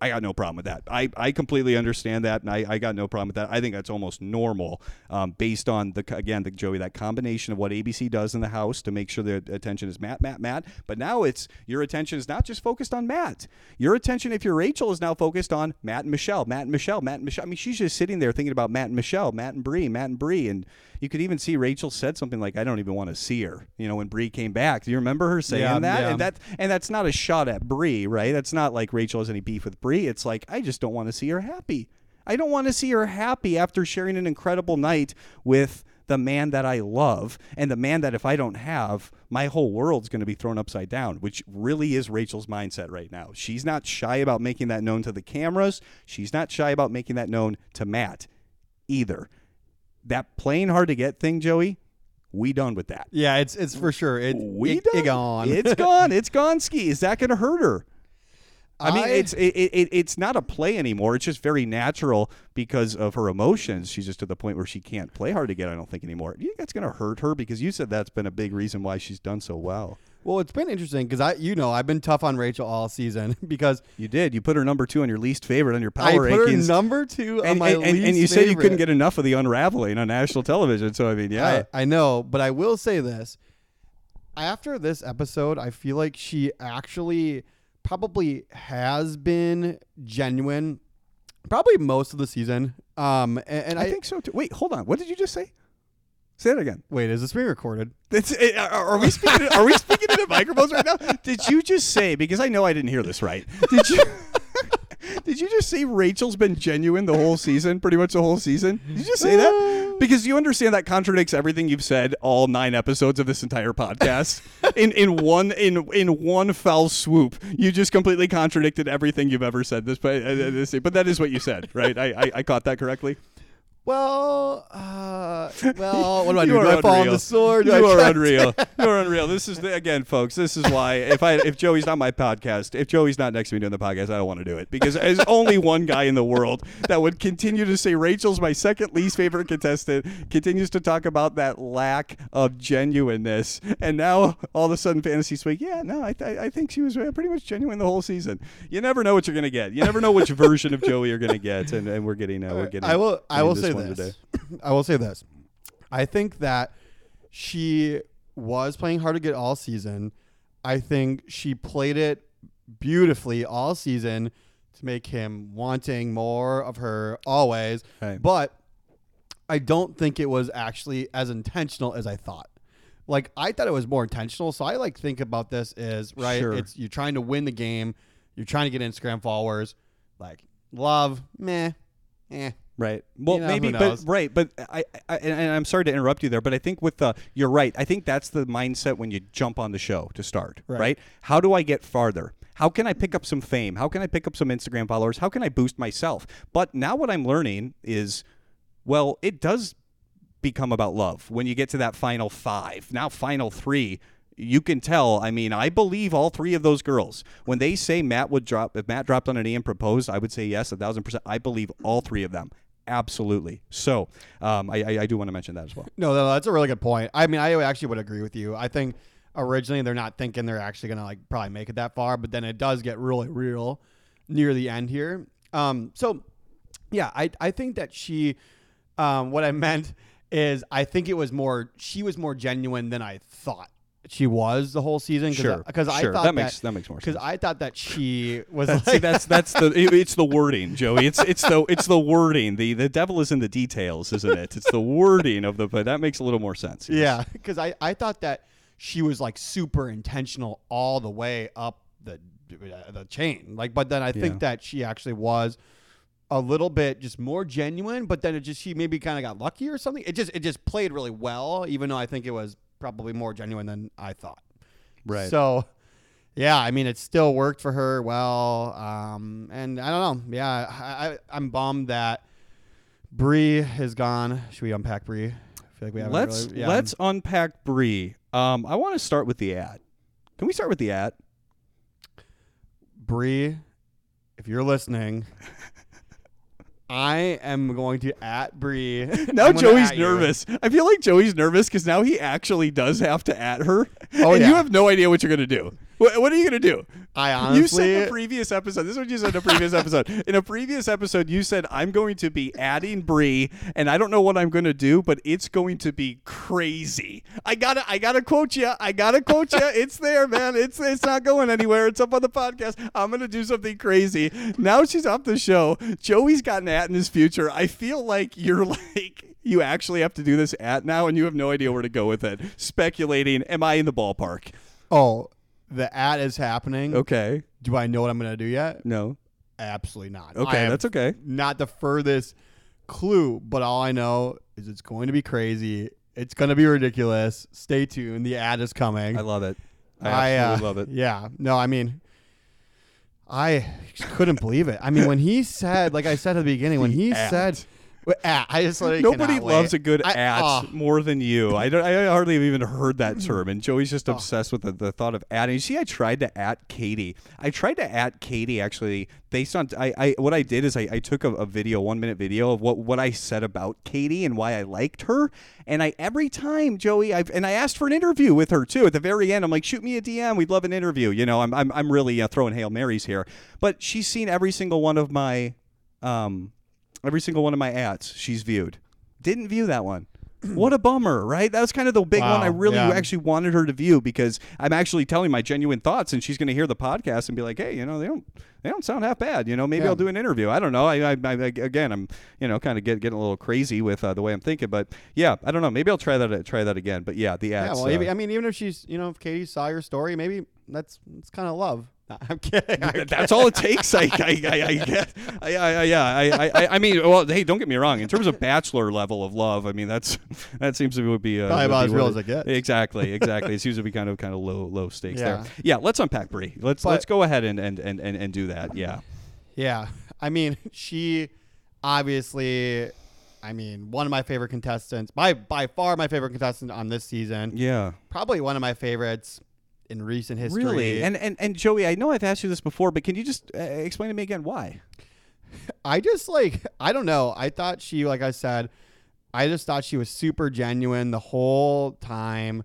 I got no problem with that. I, I completely understand that, and I, I got no problem with that. I think that's almost normal, um, based on the again the Joey that combination of what ABC does in the house to make sure their attention is Matt, Matt, Matt. But now it's your attention is not just focused on Matt. Your attention, if you're Rachel, is now focused on Matt and Michelle, Matt and Michelle, Matt and Michelle. I mean, she's just sitting there thinking about Matt and Michelle, Matt and Bri, Matt and Bri, and you could even see Rachel said something like, "I don't even want to see her." You know, when Bri came back, do you remember her saying Yeah, that? yeah. And that and that's not a shot at Bri, right? That's not like Rachel has any beef with Bri. It's like I just don't want to see her happy. I don't want to see her happy after sharing an incredible night with the man that I love and the man that if I don't have, my whole world's going to be thrown upside down, which really is Rachel's mindset right now. She's not shy about making that known to the cameras. She's not shy about making that known to Matt either. That playing hard to get thing, Joey, we done with that. Yeah, it's it's for sure. It, We it, done. it gone. It's gone. It's gone. Ski. Is that going to hurt her? I mean, I- it's it, it, it's not a play anymore. It's just very natural because of her emotions. She's just to the point where she can't play hard to get. I don't think anymore. Do you think that's going to hurt her? Because you said that's been a big reason why she's done so well. Well, it's been interesting because I, you know, I've been tough on Rachel all season because You did. You put her number two on your least favorite on your I power put her rankings. number two on and, my and, and, least and you said you couldn't get enough of the unraveling on national television. So I mean, yeah, I, I know, but I will say this: after this episode, I feel like she actually probably has been genuine, probably most of the season. Um, and, and I, think so too. Wait, hold on. What did you just say? Say that again. Wait, is this being recorded? That's, eh, are are we speaking? Are we speaking into microphones right now? Did you just say? Because I know I didn't hear this right. Did you? Did you just say Rachel's been genuine the whole season, pretty much the whole season? Did you just say that? Because you understand that contradicts everything you've said all nine episodes of this entire podcast in in one in in one foul swoop. You just completely contradicted everything you've ever said. This, but, uh, this, but that is what you said, right? I, I I caught that correctly. Well, uh, well, what do I do? Do I fall on the sword? Do You I are unreal. You are unreal. This is the, again, folks. This is why if I if Joey's not my podcast, if Joey's not next to me doing the podcast, I don't want to do it because there's only one guy in the world that would continue to say Rachel's my second least favorite contestant. Continues to talk about that lack of genuineness, and now all of a sudden, Fantasy Suite. Yeah, no, I, th- I think she was uh, pretty much genuine the whole season. You never know what you're gonna get. You never know which version of Joey you're gonna get, and, and we're getting uh, we're getting. I will. I will say this. today. I will say this. I think that she was playing hard to get all season. I think she played it beautifully all season to make him wanting more of her always. Right. But I don't think it was actually as intentional as I thought. Like I thought it was more intentional. So I like think about this is right. Sure. It's you're trying to win the game. You're trying to get Instagram followers. Like love, meh, eh. Right. Well, You know, maybe, but right, but I, I and, and I'm sorry to interrupt you there, but I think with the you're right. I think that's the mindset when you jump on the show to start. Right. Right. How do I get farther? How can I pick up some fame? How can I pick up some Instagram followers? How can I boost myself? But now what I'm learning is, well, it does become about love when you get to that final five. Now, final three. You can tell. I mean, I believe all three of those girls. When they say Matt would drop, if Matt dropped on a knee and proposed, I would say yes, a thousand percent. I believe all three of them. Absolutely. So, um, I, I, I do want to mention that as well. No, no, that's a really good point. I mean, I actually would agree with you. I think originally they're not thinking they're actually gonna like probably make it that far, but then it does get really real near the end here. Um, so yeah, I I think that she, um, what I meant is I think it was more she was more genuine than I thought she was the whole season. Sure, because I sure. thought That makes- that makes more because sense. I thought that she was See, like, that's that's the it- it's the wording, Joey. It's it's the it's the wording. The the devil is in the details, isn't it? It's the wording of the. But that makes a little more sense. yes. Yeah, because I, I thought that she was like super intentional all the way up the the chain. Like, but then I think Yeah. that she actually was a little bit just more genuine. But then it just she maybe kind of got lucky or something. It just it just played really well, even though I think it was probably more genuine than I thought. Right. So. Yeah, I mean, it still worked for her well, um, and I don't know. Yeah, I, I, I'm bummed that Bri is gone. Should we unpack Bri? I feel like we haven't let's really, yeah. let's unpack Bri. Um, I want to start with the ad. Can we start with the ad? Bri, if you're listening, I am going to at Bri. Now I'm gonna Joey's at you. nervous. I feel like Joey's nervous because now he actually does have to at her, Oh, and yeah. you have no idea what you're gonna do. What, what are you gonna do? I honestly, you said in a previous episode. This is what you said in a previous episode. In a previous episode, you said I'm going to be adding Bri, and I don't know what I'm going to do, but it's going to be crazy. I gotta, I gotta quote you. I gotta quote you. It's there, man. It's it's not going anywhere. It's up on the podcast. I'm gonna do something crazy. Now she's off the show. Joey's got an at in his future. I feel like you're like. You actually have to do this at now, and you have no idea where to go with it. Speculating, am I in the ballpark? oh, the ad is happening. Okay, Do I know what I'm going to do yet? no. Absolutely not. Okay, that's okay. Not the furthest clue, but all I know is it's going to be crazy. It's going to be ridiculous. Stay tuned. The ad is coming. I love it. I absolutely uh, love it. Yeah. No, I mean, I couldn't believe it. I mean, when he said, like I said at the beginning, when he ad. said, ah, I just like Nobody loves wait. a good I- ad oh, more than you. I don't. I hardly have even heard that term, and Joey's just obsessed with the, the thought of adding. You see, I tried to at Katie. I tried to at Katie actually based on. I, I what I did is I, I took a, a video, one minute video of what what I said about Katie and why I liked her, and I every time Joey, I've and I asked for an interview with her too. At the very end, I'm like, shoot me a DM. We'd love an interview. You know, I'm I'm, I'm really uh, throwing hail marys here, but she's seen every single one of my um every single one of my ads she's viewed didn't view that one what a bummer, right? That was kind of the big one I really yeah. actually wanted her to view because I'm actually telling my genuine thoughts, and she's going to hear the podcast and be like, "Hey, you know, they don't they don't sound half bad. You know, maybe Yeah. I'll do an interview. I don't know. I, I, I again, I'm you know kind of get, getting a little crazy with uh, the way I'm thinking, but yeah, I don't know. Maybe I'll try that try that again. But yeah, the ads. Yeah, well, uh, I mean, even if she's, you know, if Katie saw your story, maybe that's it's kind of love. I'm kidding. I'm that's all it takes. I, I, I, I get. I, I, I, yeah. I, I, I mean, well, hey, don't get me wrong. In terms of bachelor level of love, I mean, that's that seems to be uh, Probably about as real as it gets. Exactly, exactly. it seems to be kind of kind of low low stakes there. Yeah. Yeah. Let's unpack Bri. Let's But- let's go ahead and and, and, and and do that. Yeah. Yeah. I mean, she obviously I mean, one of my favorite contestants, by by far my favorite contestant on this season. Yeah. Probably one of my favorites in recent history. Really? And, and and Joey, I know I've asked you this before, but can you just uh, explain to me again why? I just like I don't know. I thought she like I said, I just thought she was super genuine the whole time.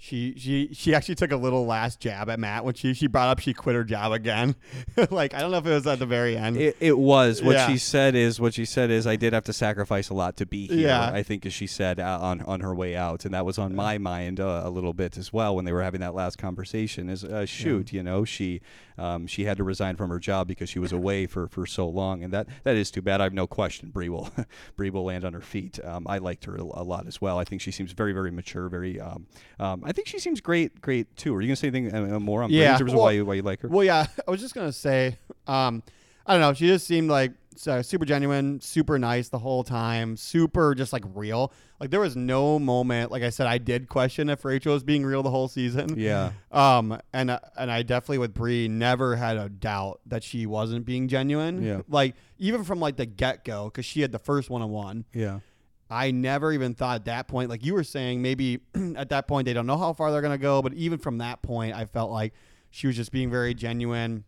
She she she actually took a little last jab at Matt when she she brought up she quit her job again. like I don't know if it was at the very end. It, it was what Yeah. she said is what she said is I did have to sacrifice a lot to be here. Yeah. I think as she said uh, on on her way out, and that was on my mind uh, a little bit as well when they were having that last conversation. Is uh, shoot, you know, she um, she had to resign from her job because she was away for, for so long, and that that is too bad. I have no question Bri will Bri will land on her feet. Um, I liked her a, a lot as well. I think she seems very very mature. Very um, um, I think she seems great great too. Are you gonna say anything uh, more on Yeah, in terms of why you, why you like her? Well, yeah, I was just gonna say, um, I don't know. She just seemed like uh, super genuine, super nice the whole time, super just like real. Like there was no moment, like I said, I did question if Rachel was being real the whole season. yeah. Um, and uh, and I definitely with Bri never had a doubt that she wasn't being genuine. Yeah. Like even from like the get go, because she had the first one on one. Yeah. I never even thought at that point, like you were saying, maybe at that point they don't know how far they're gonna go, but even from that point, I felt like she was just being very genuine.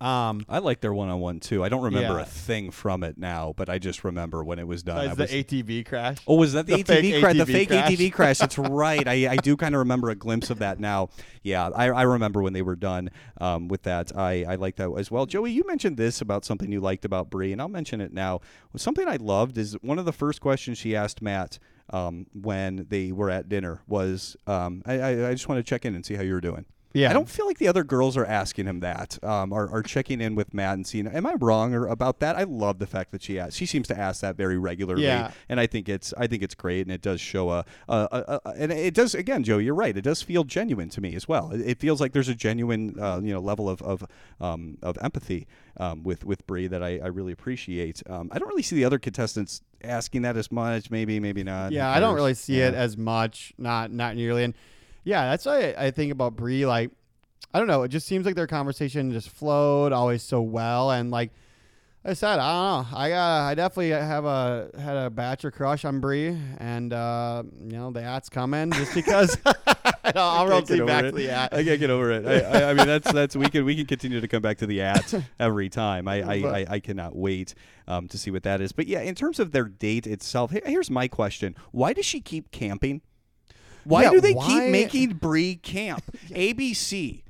Um, I like their one on one too. I don't remember Yeah. a thing from it now, but I just remember when it was done. Besides the ATV crash. Oh, was that the, The ATV crash? The fake crash. ATV crash. That's right. I, I do kind of remember a glimpse of that now. Yeah, I, I remember when they were done um, with that. I, I like that as well. Joey, you mentioned this about something you liked about Bri, and I'll mention it now. Something I loved is one of the first questions she asked Matt um, when they were at dinner was, um, I, I, I just want to check in and see how you were doing. Yeah. I don't feel like the other girls are asking him that, um, are, are checking in with Matt and seeing. Am I wrong or about that? I love the fact that she asks. She seems to ask that very regularly, Yeah. and I think it's I think it's great, and it does show a, a, a, a and it does again, Joe. You're right. It does feel genuine to me as well. It, it feels like there's a genuine uh, you know level of of um, of empathy um, with with Bri that I, I really appreciate. Um, I don't really see the other contestants asking that as much. Maybe maybe not. Yeah, I don't really see Yeah. it as much, not not nearly. And yeah, that's why I, I think about Bri. Like, I don't know, it just seems like their conversation just flowed always so well. And like I said, I don't know, I I definitely have a had a bachelor crush on Bri, and uh, you know the at's coming just because. I'll roll can't get over back it. to the at. I can't get over it. I, I, I mean, that's that's we can we can continue to come back to the at every time. I I, I, I cannot wait um, to see what that is. But yeah, in terms of their date itself, here's my question: Why does she keep camping? Why Yeah, do they why- keep making Bri camp? ABC.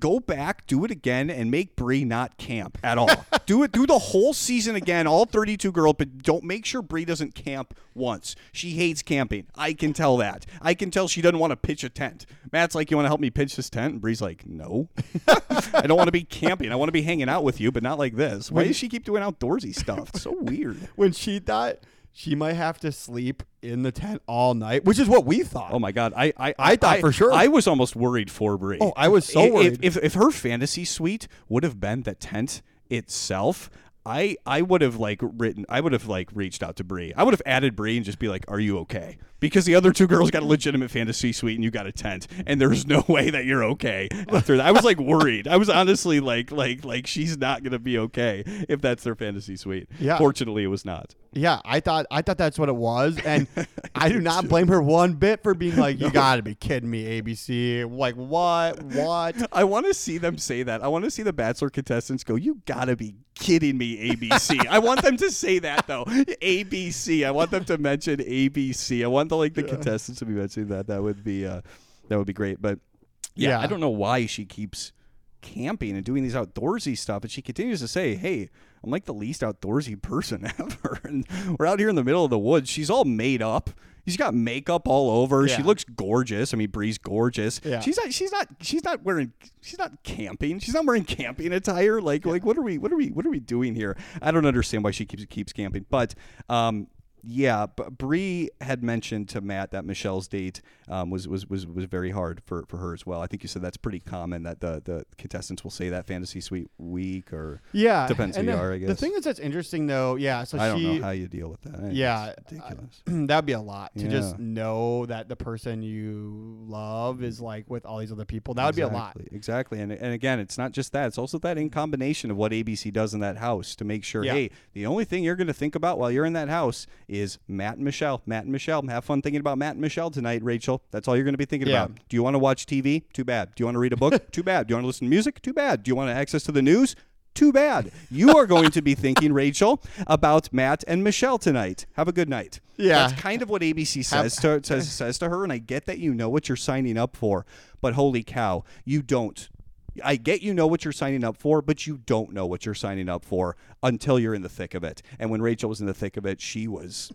Go back, do it again, and make Bri not camp at all. do it, do the whole season again, all 32 girls, but don't make sure Bri doesn't camp once. She hates camping. I can tell that. I can tell she doesn't want to pitch a tent. Matt's like, "You want to help me pitch this tent?" And Bri's like, "No, I don't want to be camping. I want to be hanging out with you, but not like this." Why does she keep doing outdoorsy stuff? It's so weird. when she thought she might have to sleep in the tent all night, which is what we thought. Oh my god, I I, I thought for sure. I was almost worried for Bri. Oh, I was so if- worried. If, if her fantasy suite would have been the tent itself. I, I would have like written I would have like reached out to Bri. I would have added Bri and just be like, "Are you okay?" Because the other two girls got a legitimate fantasy suite and you got a tent, and there's no way that you're okay after that. I was like worried. I was honestly like like like she's not gonna be okay if that's their fantasy suite. Yeah. Fortunately, it was not. Yeah, I thought I thought that's what it was, and I do not blame her one bit for being like, "You got to be kidding me, ABC!" Like, what? What? I want to see them say that. I want to see the Bachelor contestants go, "You gotta be kidding me, ABC." I want them to say that though, ABC. I want them to mention ABC. I want the like the contestants to be mentioning that. That would be uh, that would be great. But yeah, Yeah. I don't know why she keeps camping and doing these outdoorsy stuff, and she continues to say, "Hey." I'm like the least outdoorsy person ever, and we're out here in the middle of the woods. She's all made up. She's got makeup all over. She looks gorgeous. I mean, Bri's gorgeous. Yeah. She's not. She's not. She's not wearing. She's not camping. She's not wearing camping attire. Like, like what are we? What are we? What are we doing here? I don't understand why she keeps keeps camping. But, um, yeah, Bri had mentioned to Matt that Michelle's date um, was, was was was very hard for, for her as well. I think you said that's pretty common that the the contestants will say that fantasy suite week or Yeah, Depends who and you are, I guess The thing is that's interesting though. Yeah, so I don't know how you deal with that. I Yeah, it's ridiculous. that'd be a lot to Yeah. just know that the person you love is like with all these other people. That would be a lot. Exactly, Exactly. And, and again, it's not just that. It's also that in combination of what ABC does in that house to make sure, Yeah. hey, the only thing you're going to think about while you're in that house is Matt and Michelle. Matt and Michelle. Have fun thinking about Matt and Michelle tonight, Rachel. That's all you're going to be thinking Yeah. about. Do you want to watch TV? Too bad. Do you want to read a book? Too bad. Do you want to listen to music? Too bad. Do you want access to the news? Too bad. You are going to be thinking, Rachel, about Matt and Michelle tonight. Have a good night. Yeah. That's kind of what ABC says to says, says to her, and I get that you know what you're signing up for, but holy cow, you don't. I get you know what you're signing up for, but you don't know what you're signing up for until you're in the thick of it. And when Rachel was in the thick of it, she was.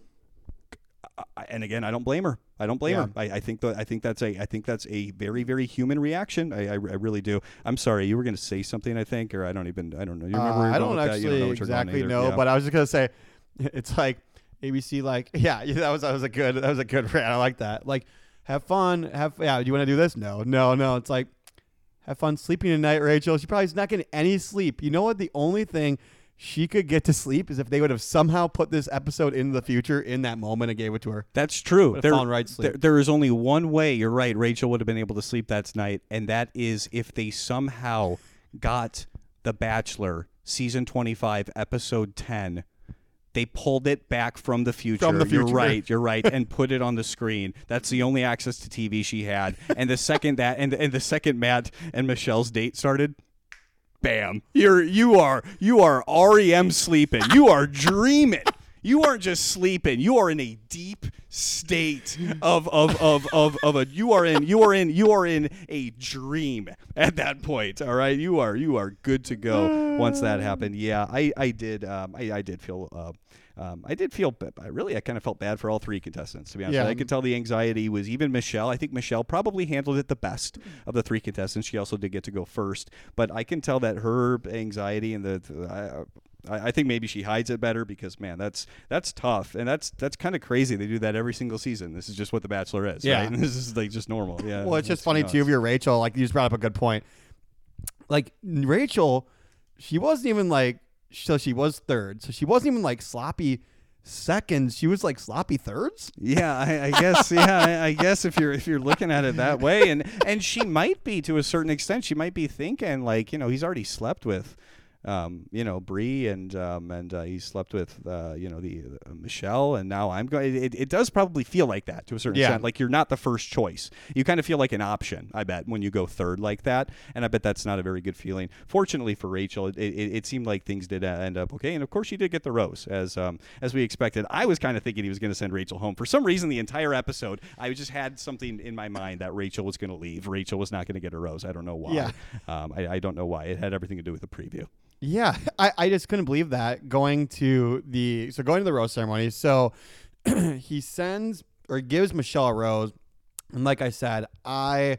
And again, I don't blame her. I don't blame Yeah. her. I, I think that I think that's a I think that's a very very human reaction. I, I, I really do. I'm sorry, you were going to say something. I think, or I don't even I don't know. You remember? Uh, where you're I don't with that? You actually know what you're going exactly know, Yeah. but I was just gonna say, it's like ABC, like yeah, yeah, that was that was a good that was a good rant. I like that. Like, have fun, have yeah. Do you want to do this? No, no, no. It's like, have fun sleeping tonight, Rachel. She probably's not getting any sleep. You know what? The only thing she could get to sleep is if they would have somehow put this episode in the future in that moment and gave it to her. That's true. There, right there- there is only one way. You're right. Rachel would have been able to sleep that night, and that is if they somehow got The Bachelor season 25, episode 10. They pulled it back from the future. From the You're right. You're right, and put it on the screen. That's the only access to TV she had. And the second that, and and the second Matt and Michelle's date started, bam you're you are you are rem sleeping you are dreaming you aren't just sleeping you are in a deep state of of of of, of a you are in you are in you are in a dream at that point all right you are you are good to go once that happened yeah i i did um i, I did feel uh, um, I did feel, I really, I kind of felt bad for all three contestants. To be honest, Yeah. I could tell the anxiety was even Michelle. I think Michelle probably handled it the best of the three contestants. She also did get to go first, but I can tell that her anxiety and the, the I, I think maybe she hides it better because man, that's that's tough and that's that's kind of crazy. They do that every single season. This is just what The Bachelor is. Yeah. right? And this is like just normal. Yeah. Well, it's just It's funny nuts. too. If you're Rachel, like you just brought up a good point. Like Rachel, she wasn't even like so she was third, so she wasn't even like sloppy seconds. She was like sloppy thirds. Yeah, I, I guess. Yeah, I, I guess if you're if you're looking at it that way, and and she might be to a certain extent. She might be thinking like, you know, he's already slept with, um, you know, Bri, and um, and uh, he slept with, uh, you know, the uh, Michelle, and now I'm going. It, it does probably feel like that to a certain Yeah. extent. Like you're not the first choice. You kind of feel like an option. I bet when you go third like that, and I bet that's not a very good feeling. Fortunately for Rachel, it, it, it seemed like things did uh, end up okay, and of course she did get the rose as um, as we expected. I was kind of thinking he was going to send Rachel home for some reason. The entire episode, I just had something in my mind that Rachel was going to leave. Rachel was not going to get a rose. I don't know why. Yeah. Um, I, I don't know why. It had everything to do with the preview. Yeah, I, I just couldn't believe that going to the so going to the rose ceremony. So he sends or gives Michelle a rose, and like I said, I.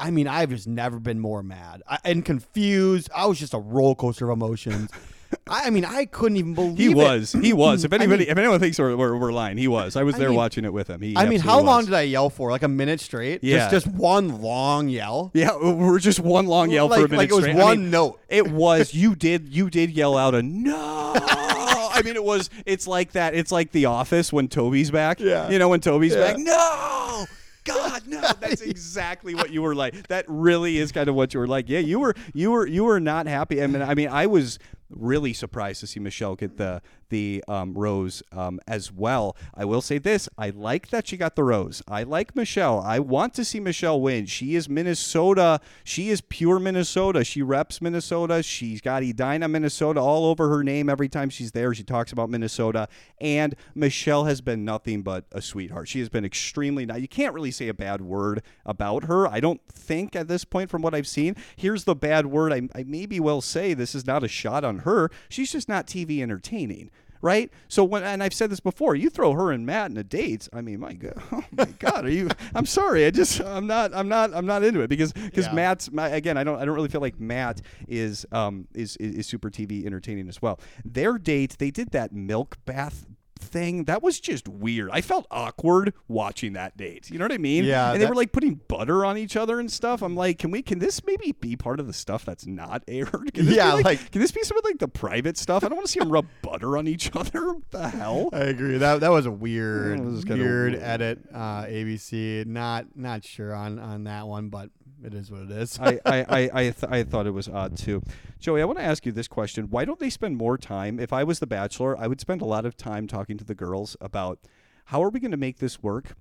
I mean, I've just never been more mad I, and confused. I was just a roller coaster of emotions. I, I mean, I couldn't even believe He it. was. He was. If I anybody, mean- if anyone thinks we're, we're, we're lying, he was. I was I there mean- watching it with him. He I mean, how absolutely long was. did I yell for? Like a minute straight? Yeah. Just just one long yell. Yeah, we're just one long yell like, for a minute like it was straight. I one mean, note. It was. You did. You did yell out a no. I mean, it was. It's like that. It's like The Office when Toby's back. Yeah. You know when Toby's Yeah. back. No. God, no. That's exactly what you were like. That really is kind of what you were like. Yeah, you were. You were. You were not happy. I mean, I mean, I was really surprised to see Michelle get the the um, rose um, as well. I will say this: I like that she got the rose. I like Michelle. I want to see Michelle win. She is Minnesota. She is pure Minnesota. She reps Minnesota. She's got Edina, Minnesota, all over her name every time she's there. She talks about Minnesota. And Michelle has been nothing but a sweetheart. She has been extremely nice. You can't really say a bad word about her. I don't think at this point, from what I've seen. Here's the bad word. I, I maybe will say this is not a shot on her. She's just not TV entertaining right? So when and I've said this before, you throw her and Matt in a date. I mean, my God, oh my God, are you? I'm sorry, I just I'm not I'm not I'm not into it because because Yeah. Matt's my, again I don't I don't really feel like Matt is um is, is is super TV entertaining as well. Their date they did that milk bath thing. That was just weird. I felt awkward watching that date. You know what i mean? Yeah, and they that- were like putting butter on each other and stuff. I'm like can we can this maybe be part of the stuff that's not aired? Can this be, Yeah, like, like- can this be some of like the private stuff? I don't want to see them rub butter on each other. What the hell? I agree. That that was a weird, That was weird weird. edit. Uh, ABC, not not sure on on that one, but it is what it is. I I I I, th- I thought it was odd too. Joey, I want to ask you this question: Why don't they spend more time? If I was the Bachelor, I would spend a lot of time talking to the girls about how are we going to make this work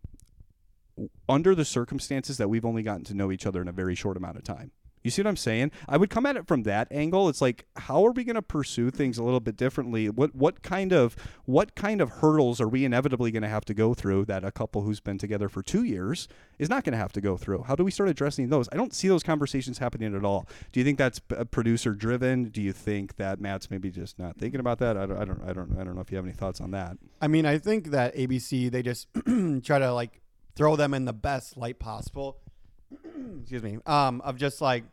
under the circumstances that we've only gotten to know each other in a very short amount of time. You see what I'm saying? I would come at it from that angle. It's like, how are we going to pursue things a little bit differently? What what kind of what kind of hurdles are we inevitably going to have to go through that a couple who's been together for two years is not going to have to go through? How do we start addressing those? I don't see those conversations happening at all. Do you think that's producer driven? Do you think that Matt's maybe just not thinking about that? I don't, I don't, I don't, I don't know if you have any thoughts on that. I mean, I think that ABC they just try to like throw them in the best light possible. Excuse me. Um, of just like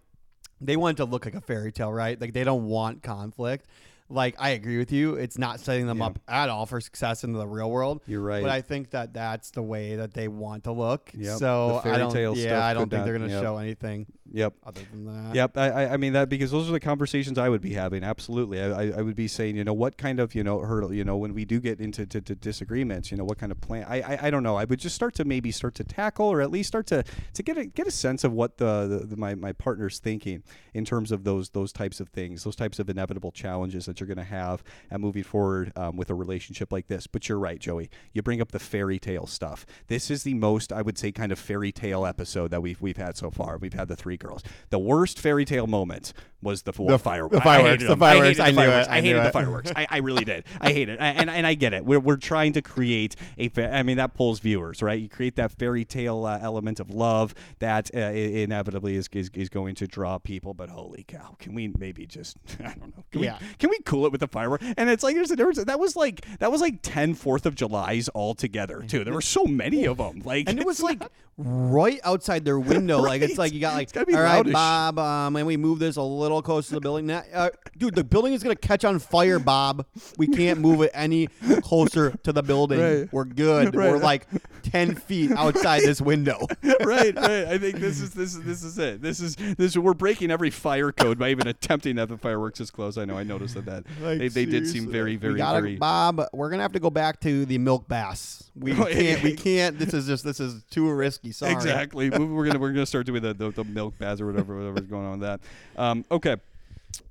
they want it to look like a fairy tale, right? Like they don't want conflict. Like I agree with you, it's not setting them Yeah. up at all for success in the real world. You're right. But I think that that's the way that they want to look. Yep, So I don't. yeah, I don't think not- they're going to yep. show anything Yep. other than that. Yep, I, I- mean that because those are the conversations I would be having. Absolutely, I, I, I would be saying, you know, what kind of, you know, hurdle, you know, when we do get into to, to disagreements, you know, what kind of plan? I, I, I don't know. I would just start to maybe start to tackle, or at least start to to get a get a sense of what the, the, the my my partner's thinking in terms of those those types of things, those types of inevitable challenges that you're going to have and moving forward um, with a relationship like this. But you're right, Joey. You bring up the fairy tale stuff. This is the most, I would say, kind of fairy tale episode that we've we've had so far. We've had the three girls. The worst fairy tale moment was the, The- fireworks. the fireworks, the fireworks, I knew it, I I hated the fireworks. I, I really did. I hate it. I, and and I get it. We're, we're trying to create a. fa- I mean, that pulls viewers, right? You create that fairy tale uh, element of love that uh, inevitably is, is is going to draw people. But holy cow, can we maybe just I don't know. Can Yeah. We, can we cool it with the firework? And it's like there's a difference. That was like that was like 10 Fourth of Julys all together too. There were so many of them. Like And it was like right outside their window. Like it's like you got like, It's gotta be all right. Bob, um, and we move this a little closer to the building. Now, uh, dude, the building is gonna catch on fire, Bob. We can't move it any closer to the building. Right. We're good. Right. We're like ten feet outside this window. right, right. I think this is this is this is it. This is this. We're breaking every fire code by even attempting that the fireworks is close. I know. I noticed that. that Like, they, they did seem very very we gotta, very. Bob, we're gonna have to go back to the milk bass. We can't. We can't. This is just. This is too risky. Sorry. Exactly. We- we're gonna we're gonna start doing the, the, the milk baths or whatever whatever's going on with that. Um, okay.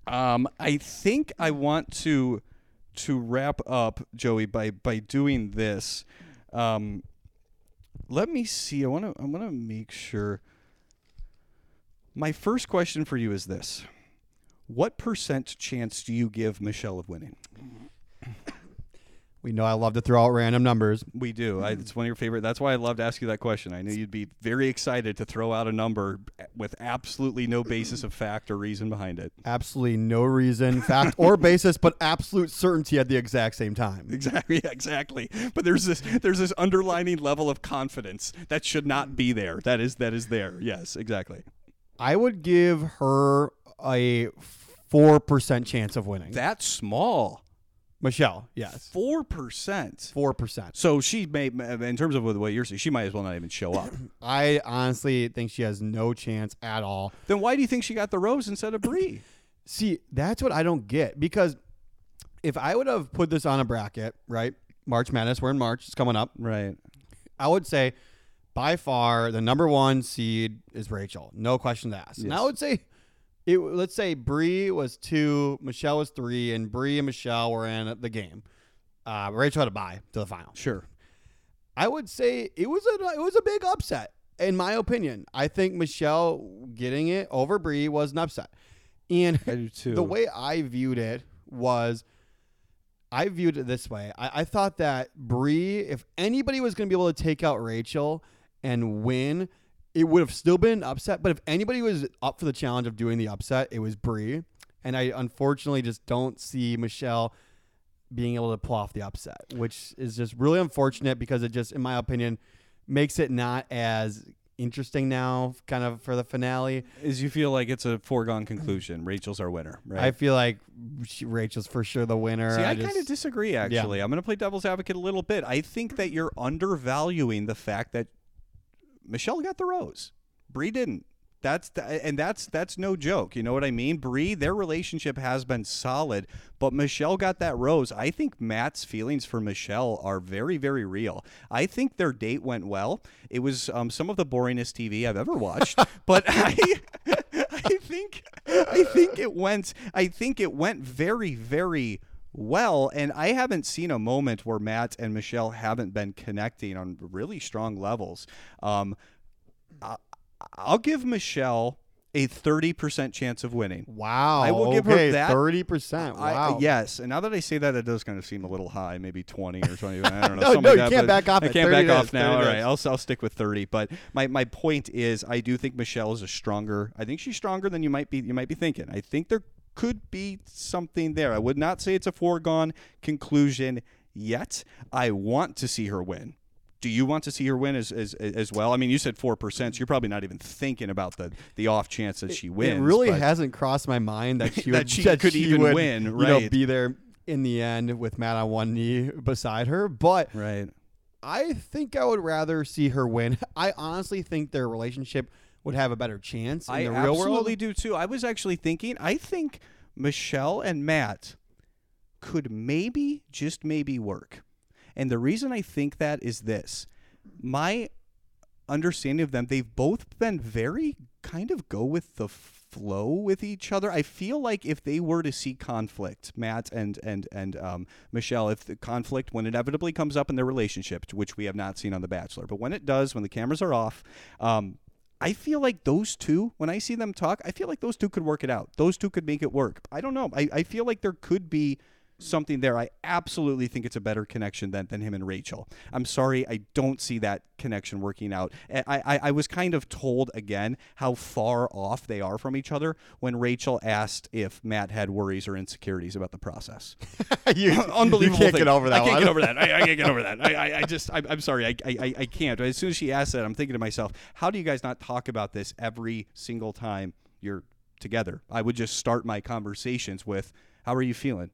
Um, I think I want to to wrap up Joey by by doing this. Um, let me see. I want to I want to make sure. My first question for you is this: What percent chance do you give Michelle of winning? We know I love to throw out random numbers. We do. I, mm. it's one of your favorite. That's why I love to ask you that question. I knew you'd be very excited to throw out a number eh, with absolutely no basis of fact or reason behind it. Absolutely no reason, fact, or basis, but absolute certainty at the exact same time. Exactly, exactly. But there's this there's this underlining level of confidence that should not be there. That is that is there. Yes, exactly. I would give her a four percent chance of winning. That's small. Michelle, yes, Four percent. four percent. So she may, in terms of what you're saying, she might as well not even show up. I honestly think she has no chance at all. then why do you think she got the rose instead of Bri? See, that's what I don't get because if I would have put this on a bracket, right? March Madness, we're in March, it's coming up. Right. I would say by far the number one seed is Rachel. No question asked. And I would say it let's say Bri was two, Michelle was three, and Bri and Michelle were in the game. Uh, Rachel had a bye to the final. Sure. I would say it was a it was a big upset in my opinion. I think Michelle getting it over Bri was an upset. And I do too. the way I viewed it was I viewed it this way. I, I thought that Bri, if anybody was going to be able to take out Rachel and win, it would have still been an upset. But if anybody was up for the challenge of doing the upset, it was Bri. And I unfortunately just don't see Michelle being able to pull off the upset, which is just really unfortunate because it just, in my opinion, makes it not as interesting now, kind of for the finale. Is you feel like it's a foregone conclusion. Rachel's our winner, right? I feel like she, Rachel's for sure the winner. See, I, just- kind of disagree. Actually, I'm going to play devil's advocate a little bit. I think that you're undervaluing the fact that Michelle got the rose, Bri didn't. That's the, and that's that's no joke. You know what I mean? Bri, their relationship has been solid, but Michelle got that rose. I think Matt's feelings for Michelle are very, very real. I think their date went well. It was um, some of the boringest TV I've ever watched, but I, I think, I think it went. I think it went very, very well. And I haven't seen a moment where Matt and Michelle haven't been connecting on really strong levels. Um, I, I'll give Michelle a 30% chance of winning. Wow. I will give her that. 30%. I- Wow. yes, and now that I say that, it does kind of seem a little high, maybe twenty or twenty. I don't know. No, no, you that, can't back off I can't 30 back off now. 30 All right. I'll I'll stick with thirty. But my, my point is, I do think Michelle is a stronger. I think she's stronger than you might be. You might be thinking. I think there could be something there. I would not say it's a foregone conclusion yet. I want to see her win. Do you want to see her win as as, as well? I mean, you said four percent. So you're probably not even thinking about the the off chance that she wins. It really hasn't crossed my mind that she That would, she could even would, win, You know, right. be there in the end with Matt on one knee beside her. But right. I think I would rather see her win. I honestly think their relationship would have a better chance in I the real absolutely world. do too. I was actually thinking. I think Michelle and Matt could maybe, just maybe, work. And the reason I think that is this: my understanding of them, they've both been very kind of go with the flow with each other. I feel like if they were to see conflict, Matt and and and um, Michelle, if the conflict when inevitably comes up in their relationship, which we have not seen on The Bachelor, but when it does, when the cameras are off, um, I feel like those two, when I see them talk, I feel like those two could work it out. Those two could make it work. I don't know. I, I feel like there could be something there. I absolutely think it's a better connection than, than him and Rachel. I'm sorry, I don't see that connection working out. I, I, I was kind of told again how far off they are from each other when Rachel asked if Matt had worries or insecurities about the process. you, Unbelievable. You can't thing. get over that I can't one. get over that. I, I can't get over that. I, I, I just, I, I'm sorry. I, I, I can't. As soon as she asked that, I'm thinking to myself, how do you guys not talk about this every single time you're together? I would just start my conversations with, how are you feeling?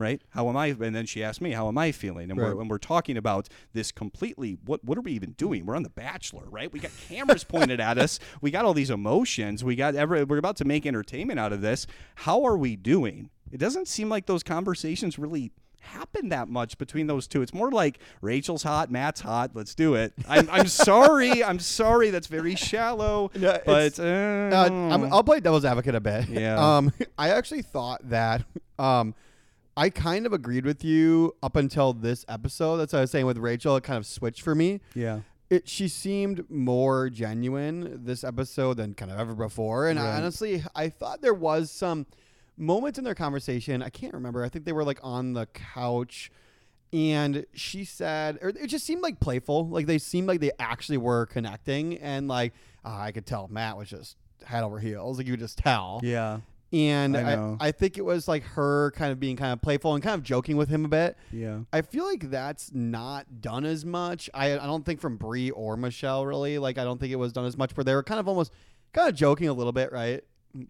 Right? How am I? And then she asked me, how am I feeling? And we're, and we're talking about this completely, what, what are we even doing? We're on The Bachelor, right? We got cameras pointed at us. We got all these emotions. We got every, we're about to make entertainment out of this. How are we doing? It doesn't seem like those conversations really happen that much between those two. It's more like Rachel's hot, Matt's hot. Let's do it. I'm, I'm sorry. I'm sorry. That's very shallow. No, but uh, Uh, I'm, I'll play devil's advocate a bit. Yeah. Um, I actually thought that. Um, I kind of agreed with you up until this episode. That's what I was saying with Rachel. It kind of switched for me. yeah. It she seemed more genuine this episode than kind of ever before. And I, honestly, I thought there was some moments in their conversation. I can't remember. I think they were like on the couch. And she said, or it just seemed like playful. Like they seemed like they actually were connecting. And like, uh, I could tell Matt was just head over heels. Like you could just tell. Yeah. And I I. I, think it was like her kind of being kind of playful and kind of joking with him a bit. Yeah. I feel like that's not done as much. I, I don't think from Bri or Michelle really. Like I don't think it was done as much where they were kind of almost kind of joking a little bit, right?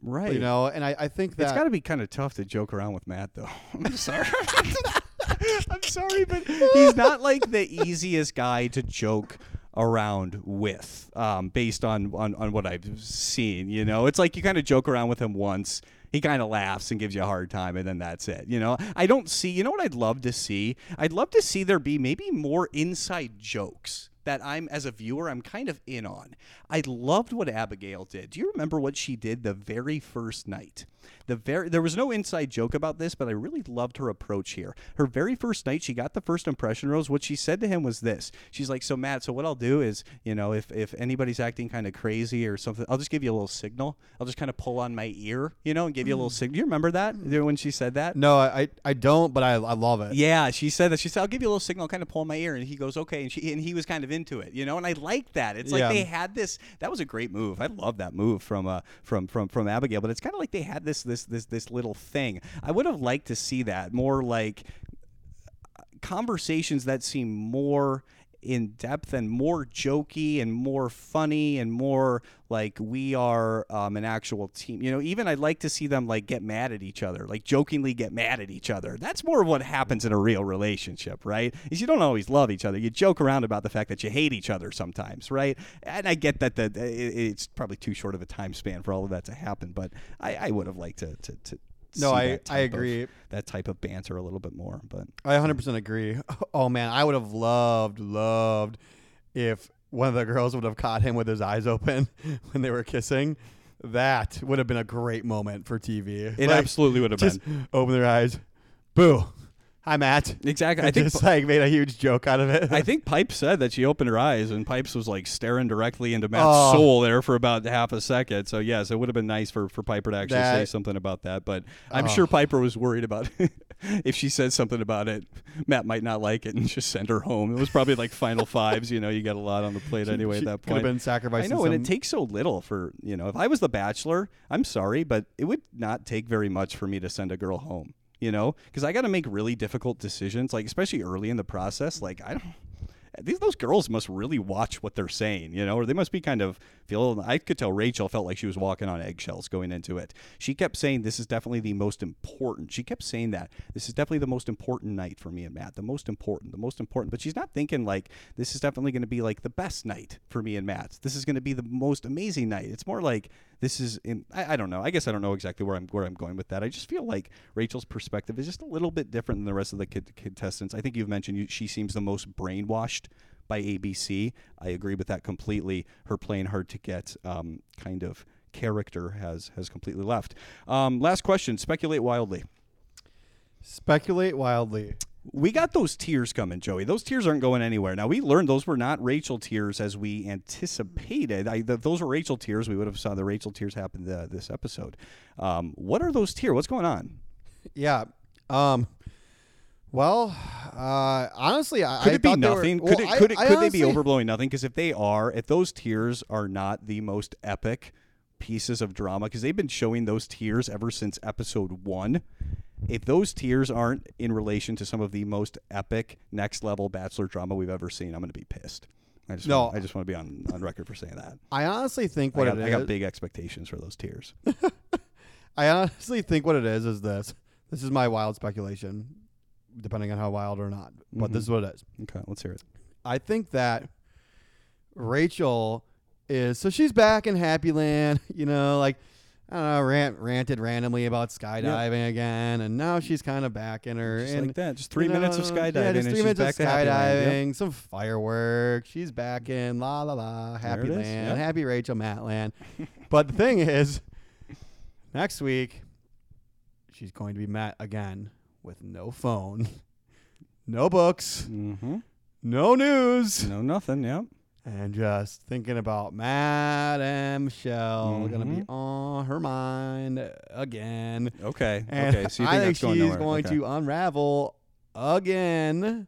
Right. You know, and I, I think that It's got to be kind of tough to joke around with Matt, though. I'm sorry. I'm sorry, but he's not like the easiest guy to joke around with, um, based on, on on what I've seen. You know, it's like you kind of joke around with him once. He kind of laughs and gives you a hard time, and then that's it. You know, I don't see. You know what I'd love to see? I'd love to see there be maybe more inside jokes that I'm as a viewer I'm kind of in on. I loved what Abigail did. Do you remember what she did the very first night? The very there was no inside joke about this, but I really loved her approach here. Her very first night, she got the first impression rose. What she said to him was this: She's like, "So Matt, so what I'll do is, you know, if if anybody's acting kind of crazy or something, I'll just give you a little signal. I'll just kind of pull on my ear, you know, and give you a little signal." Do you remember that when she said that? no, I I don't, but I, I love it. Yeah, she said that. She said, "I'll give you a little signal, I'll kind of pull on my ear," and he goes, "Okay," and she and he was kind of into it, you know. And I like that. It's like Yeah. they had this. That was a great move. I love that move from uh from from from Abigail. But it's kind of like they had this this this this little thing. I would have liked to see that more like conversations that seem more in depth and more jokey and more funny and more like we are um, an actual team. You know, even I'd like to see them like get mad at each other, like jokingly get mad at each other. That's more of what happens in a real relationship, right? Is you don't always love each other. You joke around about the fact that you hate each other sometimes, right? And I get that that it's probably too short of a time span for all of that to happen, but I, I would have liked to to. to No, I- I type of- agree. that type of banter a little bit more, but I 100% agree. Oh man, I would have loved, loved if one of the girls would have caught him with his eyes open when they were kissing. That would have been a great moment for TV. it Like, absolutely would have just been. open their eyes. Boo. Hi, Matt. Exactly. I I think just like made a huge joke out of it. I think Pipes said that she opened her eyes and Pipes was like staring directly into Matt's Oh. soul there for about half a second. So yes, it would have been nice for, for Piper to actually say something about that. But I'm Oh. sure Piper was worried about if she said something about it, Matt might not like it and just send her home. It was probably like final fives. You know, you got a lot on the plate anyway She at that could have point. been I sacrificing. know, and it takes so little for you know. If I was the Bachelor, I'm sorry, but it would not take very much for me to send a girl home. You know, because I got to make really difficult decisions, like especially early in the process. Like I don't. These those girls must really watch what they're saying, you know, or they must be kind of feel. I could tell Rachel felt like she was walking on eggshells going into it. She kept saying, "This is definitely the most important." She kept saying that this is definitely the most important night for me and Matt. The most important, the most important. But she's not thinking like this is definitely going to be like the best night for me and Matt. This is going to be the most amazing night. It's more like this is in. I, I don't know. I guess I don't know exactly where I'm where I'm going with that. I just feel like Rachel's perspective is just a little bit different than the rest of the contestants. I think you've mentioned you, she seems the most brainwashed by ABC. I agree with that completely. Her playing hard to get um, kind of character has has completely left. Um, last question. Speculate wildly. speculate wildly. We got those tears coming, Joey. Those tears aren't going anywhere. Now we learned those were not Rachel tears as we anticipated. I, th those were Rachel tears. We would have saw the Rachel tears happen uh, this episode. Um, what are those tears? What's going on? Yeah. Um. Well, uh, honestly, I Could I it be thought they were- nothing? well, could it, could, it, I could they be overblowing nothing? Because if they are, if those tears are not the most epic pieces of drama, because they've been showing those tears ever since episode one. If those tears aren't in relation to some of the most epic next level Bachelor drama we've ever seen, I'm going to be pissed. I just No. want, I just want to be on, on record for saying that. I honestly think what I, got, I got big expectations for those tears. I honestly think what it is is this. This is my wild speculation, depending on how wild or not. But this Mhm. is what it is. Okay, let's hear it. I think that Rachel is so she's back in Happy Land, you know, like I don't know, rant, ranted randomly about skydiving again, and now she's kind of back in her. Just and, like that. Just three you minutes of skydiving Yeah, just three minutes of Land. Yep. skydiving, some fireworks. She's back in la la la, Happy Land, yep. Happy Rachel Matland. but the thing is, next week she's going to be met again with no phone, no books, Mm-hmm. no news, No, nothing. Yep. and just thinking about and Michelle gonna be Mhm. on her mind again. Okay. And okay. So you I think think that's going she's nowhere. going Okay. to unravel again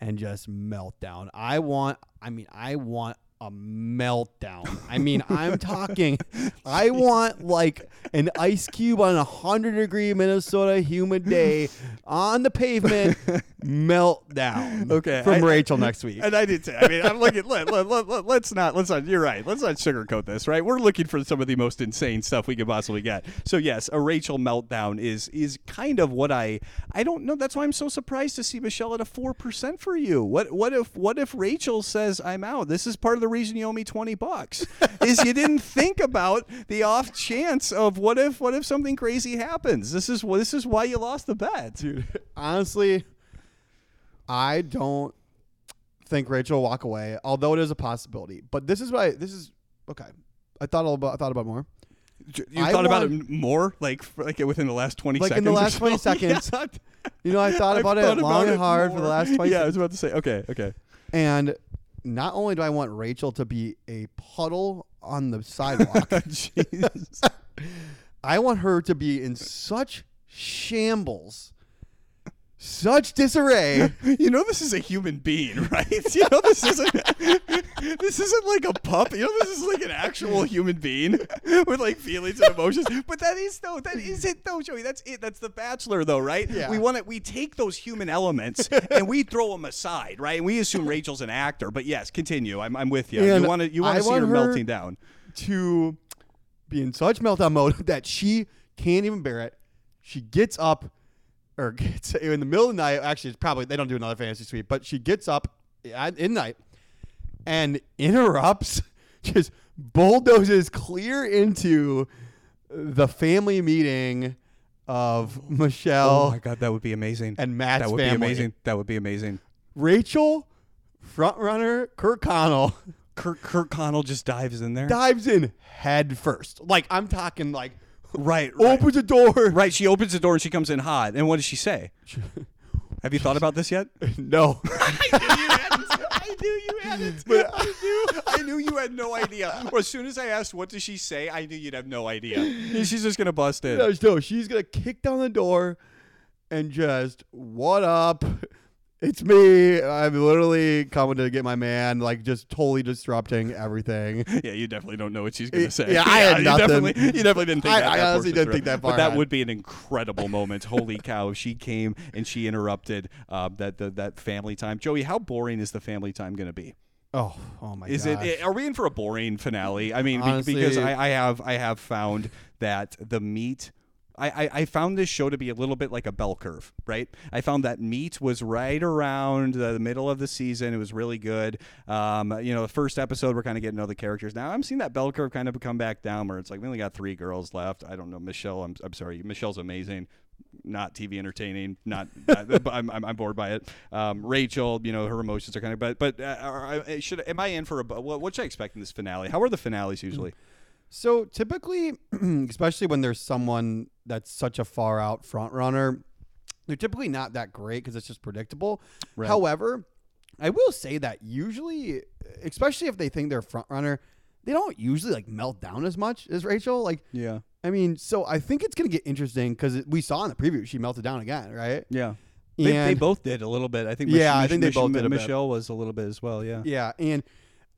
and just melt down. I want, I mean, I want a meltdown. I mean, I'm talking, I want like an ice cube on a 100 degree Minnesota humid day on the pavement, meltdown. Okay, From I- Rachel next week. And I did say, I mean, I'm looking. Let, let, let, let, let's not. Let's not. You're right. Let's not sugarcoat this. Right. We're looking for some of the most insane stuff we could possibly get. So yes, a Rachel meltdown is is kind of what I. I don't know. That's why I'm so surprised to see Michelle at a four percent for you. What what if what if Rachel says I'm out? This is part of the reason you owe me twenty bucks. is you didn't think about the off chance of what if what if something crazy happens. This is this is why you lost the bet. Dude, honestly, I don't think Rachel will walk away, although it is a possibility. But this is why this is okay. I thought about I thought about more. You I thought about want- it more, like f- like within the last twenty Like seconds. in the or last 20 seconds. Yeah. You know, I thought I've about it thought long about and it hard for the last 20 Yeah, I was about to say. Okay, okay. And not only do I want Rachel to be a puddle on the sidewalk. I want her to be in such shambles such disarray. You know this is a human being, right? You know this isn't this isn't like a pup. You know this is like an actual human being with like feelings and emotions. But that is though that is it though, Joey. That's it. That's the Bachelor though, right? Yeah. We want to we take those human elements and we throw them aside, right? And we assume Rachel's an actor. But yes, continue. I'm, I'm with you. And you want to you want I see want her her- melting down. to be in such meltdown mode that she can't even bear it. She gets up, or gets in the middle of the night. Actually, it's probably they don't do another fantasy suite, but she gets up at, in night and interrupts, just bulldozes clear into the family meeting of Michelle Oh my god, that would be amazing. and Matt's that would family. be amazing. That would be amazing. Rachel, front runner, Kirkconnell. Kurt Kirkconnell just dives in there. dives in head first. Like I'm talking like Right, right. opens the door. Right, she opens the door and she comes in hot. And what does she say? Have you thought about this yet? no. I knew you hadn't. But I knew, I knew you had no idea. Or as soon as I asked, "What does she say?" I knew you'd have no idea. She's just gonna bust in. no, no, she's gonna kick down the door and just what up? It's me. I'm literally coming to get my man. Like just totally disrupting everything. Yeah, you definitely don't know what she's gonna say. Yeah, I had you nothing. Definitely, you definitely didn't think I- that. I that honestly didn't through. think that far But that would be an incredible moment. Holy cow! If she came and she interrupted uh, that the, that family time. Joey, how boring is the family time gonna be? Oh, oh my god. Is gosh. it? Are we in for a boring finale? I mean, Honestly- because I, I have I have found that the meat. I, I, I found this show to be a little bit like a bell curve, right? I found that meat was right around the middle of the season. It was really good. Um, you know, the first episode we're kind of getting to know the characters. Now I'm seeing that bell curve kind of come back down where it's like we only got three girls left. I don't know, Michelle. I'm, I'm sorry, Michelle's amazing. Not TV entertaining. Not. but I'm, I'm, I'm bored by it. Um, Rachel, you know, her emotions are kind of. But but uh, should am I in for a? What, what should I expect in this finale? How are the finales usually? So typically, especially when there's someone that's such a far out front runner, they're typically not that great because it's just predictable. Right. However, I will say that usually, especially if they think they're a front runner, they don't usually like melt down as much as Rachel. Like, Yeah. I mean, so I think it's gonna get interesting because we saw in the preview she melted down again, right? Yeah. They, they both did a little bit. I think. Yeah, Mich- I think they Mich- both did. Michelle was a little bit as well. Yeah. Yeah, and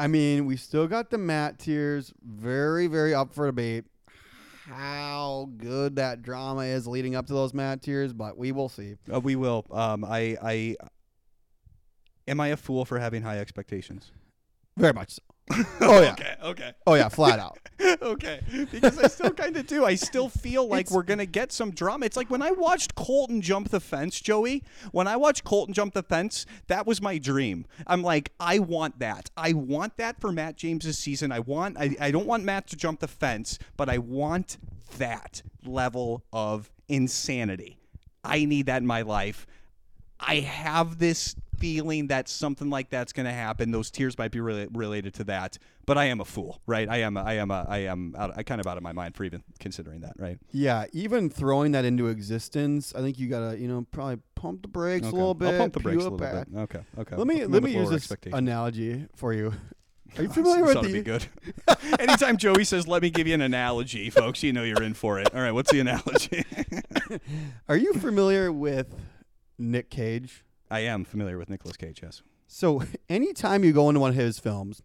I mean, we still got the Matt tears very, very up for debate. How good that drama is leading up to those Matt tears, but we will see. Uh, we will. Um, I, I, am I a fool for having high expectations? Very much so. Oh yeah. Okay. Okay. Oh yeah, flat out. okay. Because I still kind of do. I still feel like It's- we're gonna get some drama. It's like when I watched Colton jump the fence, Joey. When I watched Colton jump the fence, that was my dream. I'm like, I want that. I want that for Matt James's season. I want. I, I don't want Matt to jump the fence, but I want that level of insanity. I need that in my life. I have this feeling that something like that's going to happen. Those tears might be rela- related to that, but I am a fool, right? I am. I am. A, I am. Out, I kind of out of my mind for even considering that, right? Yeah, even throwing that into existence, I think you gotta, you know, probably pump the brakes Okay. a little bit. I'll pump the brakes a little back. bit. Okay. Okay. Let me I'm let me use this analogy for you. Are you familiar with the? be good. Anytime Joey says, "Let me give you an analogy," folks, you know you're in for it. All right, what's the analogy? Are you familiar with Nick Cage? I am familiar with Nicolas Cage. Yes. So anytime you go into one of his films,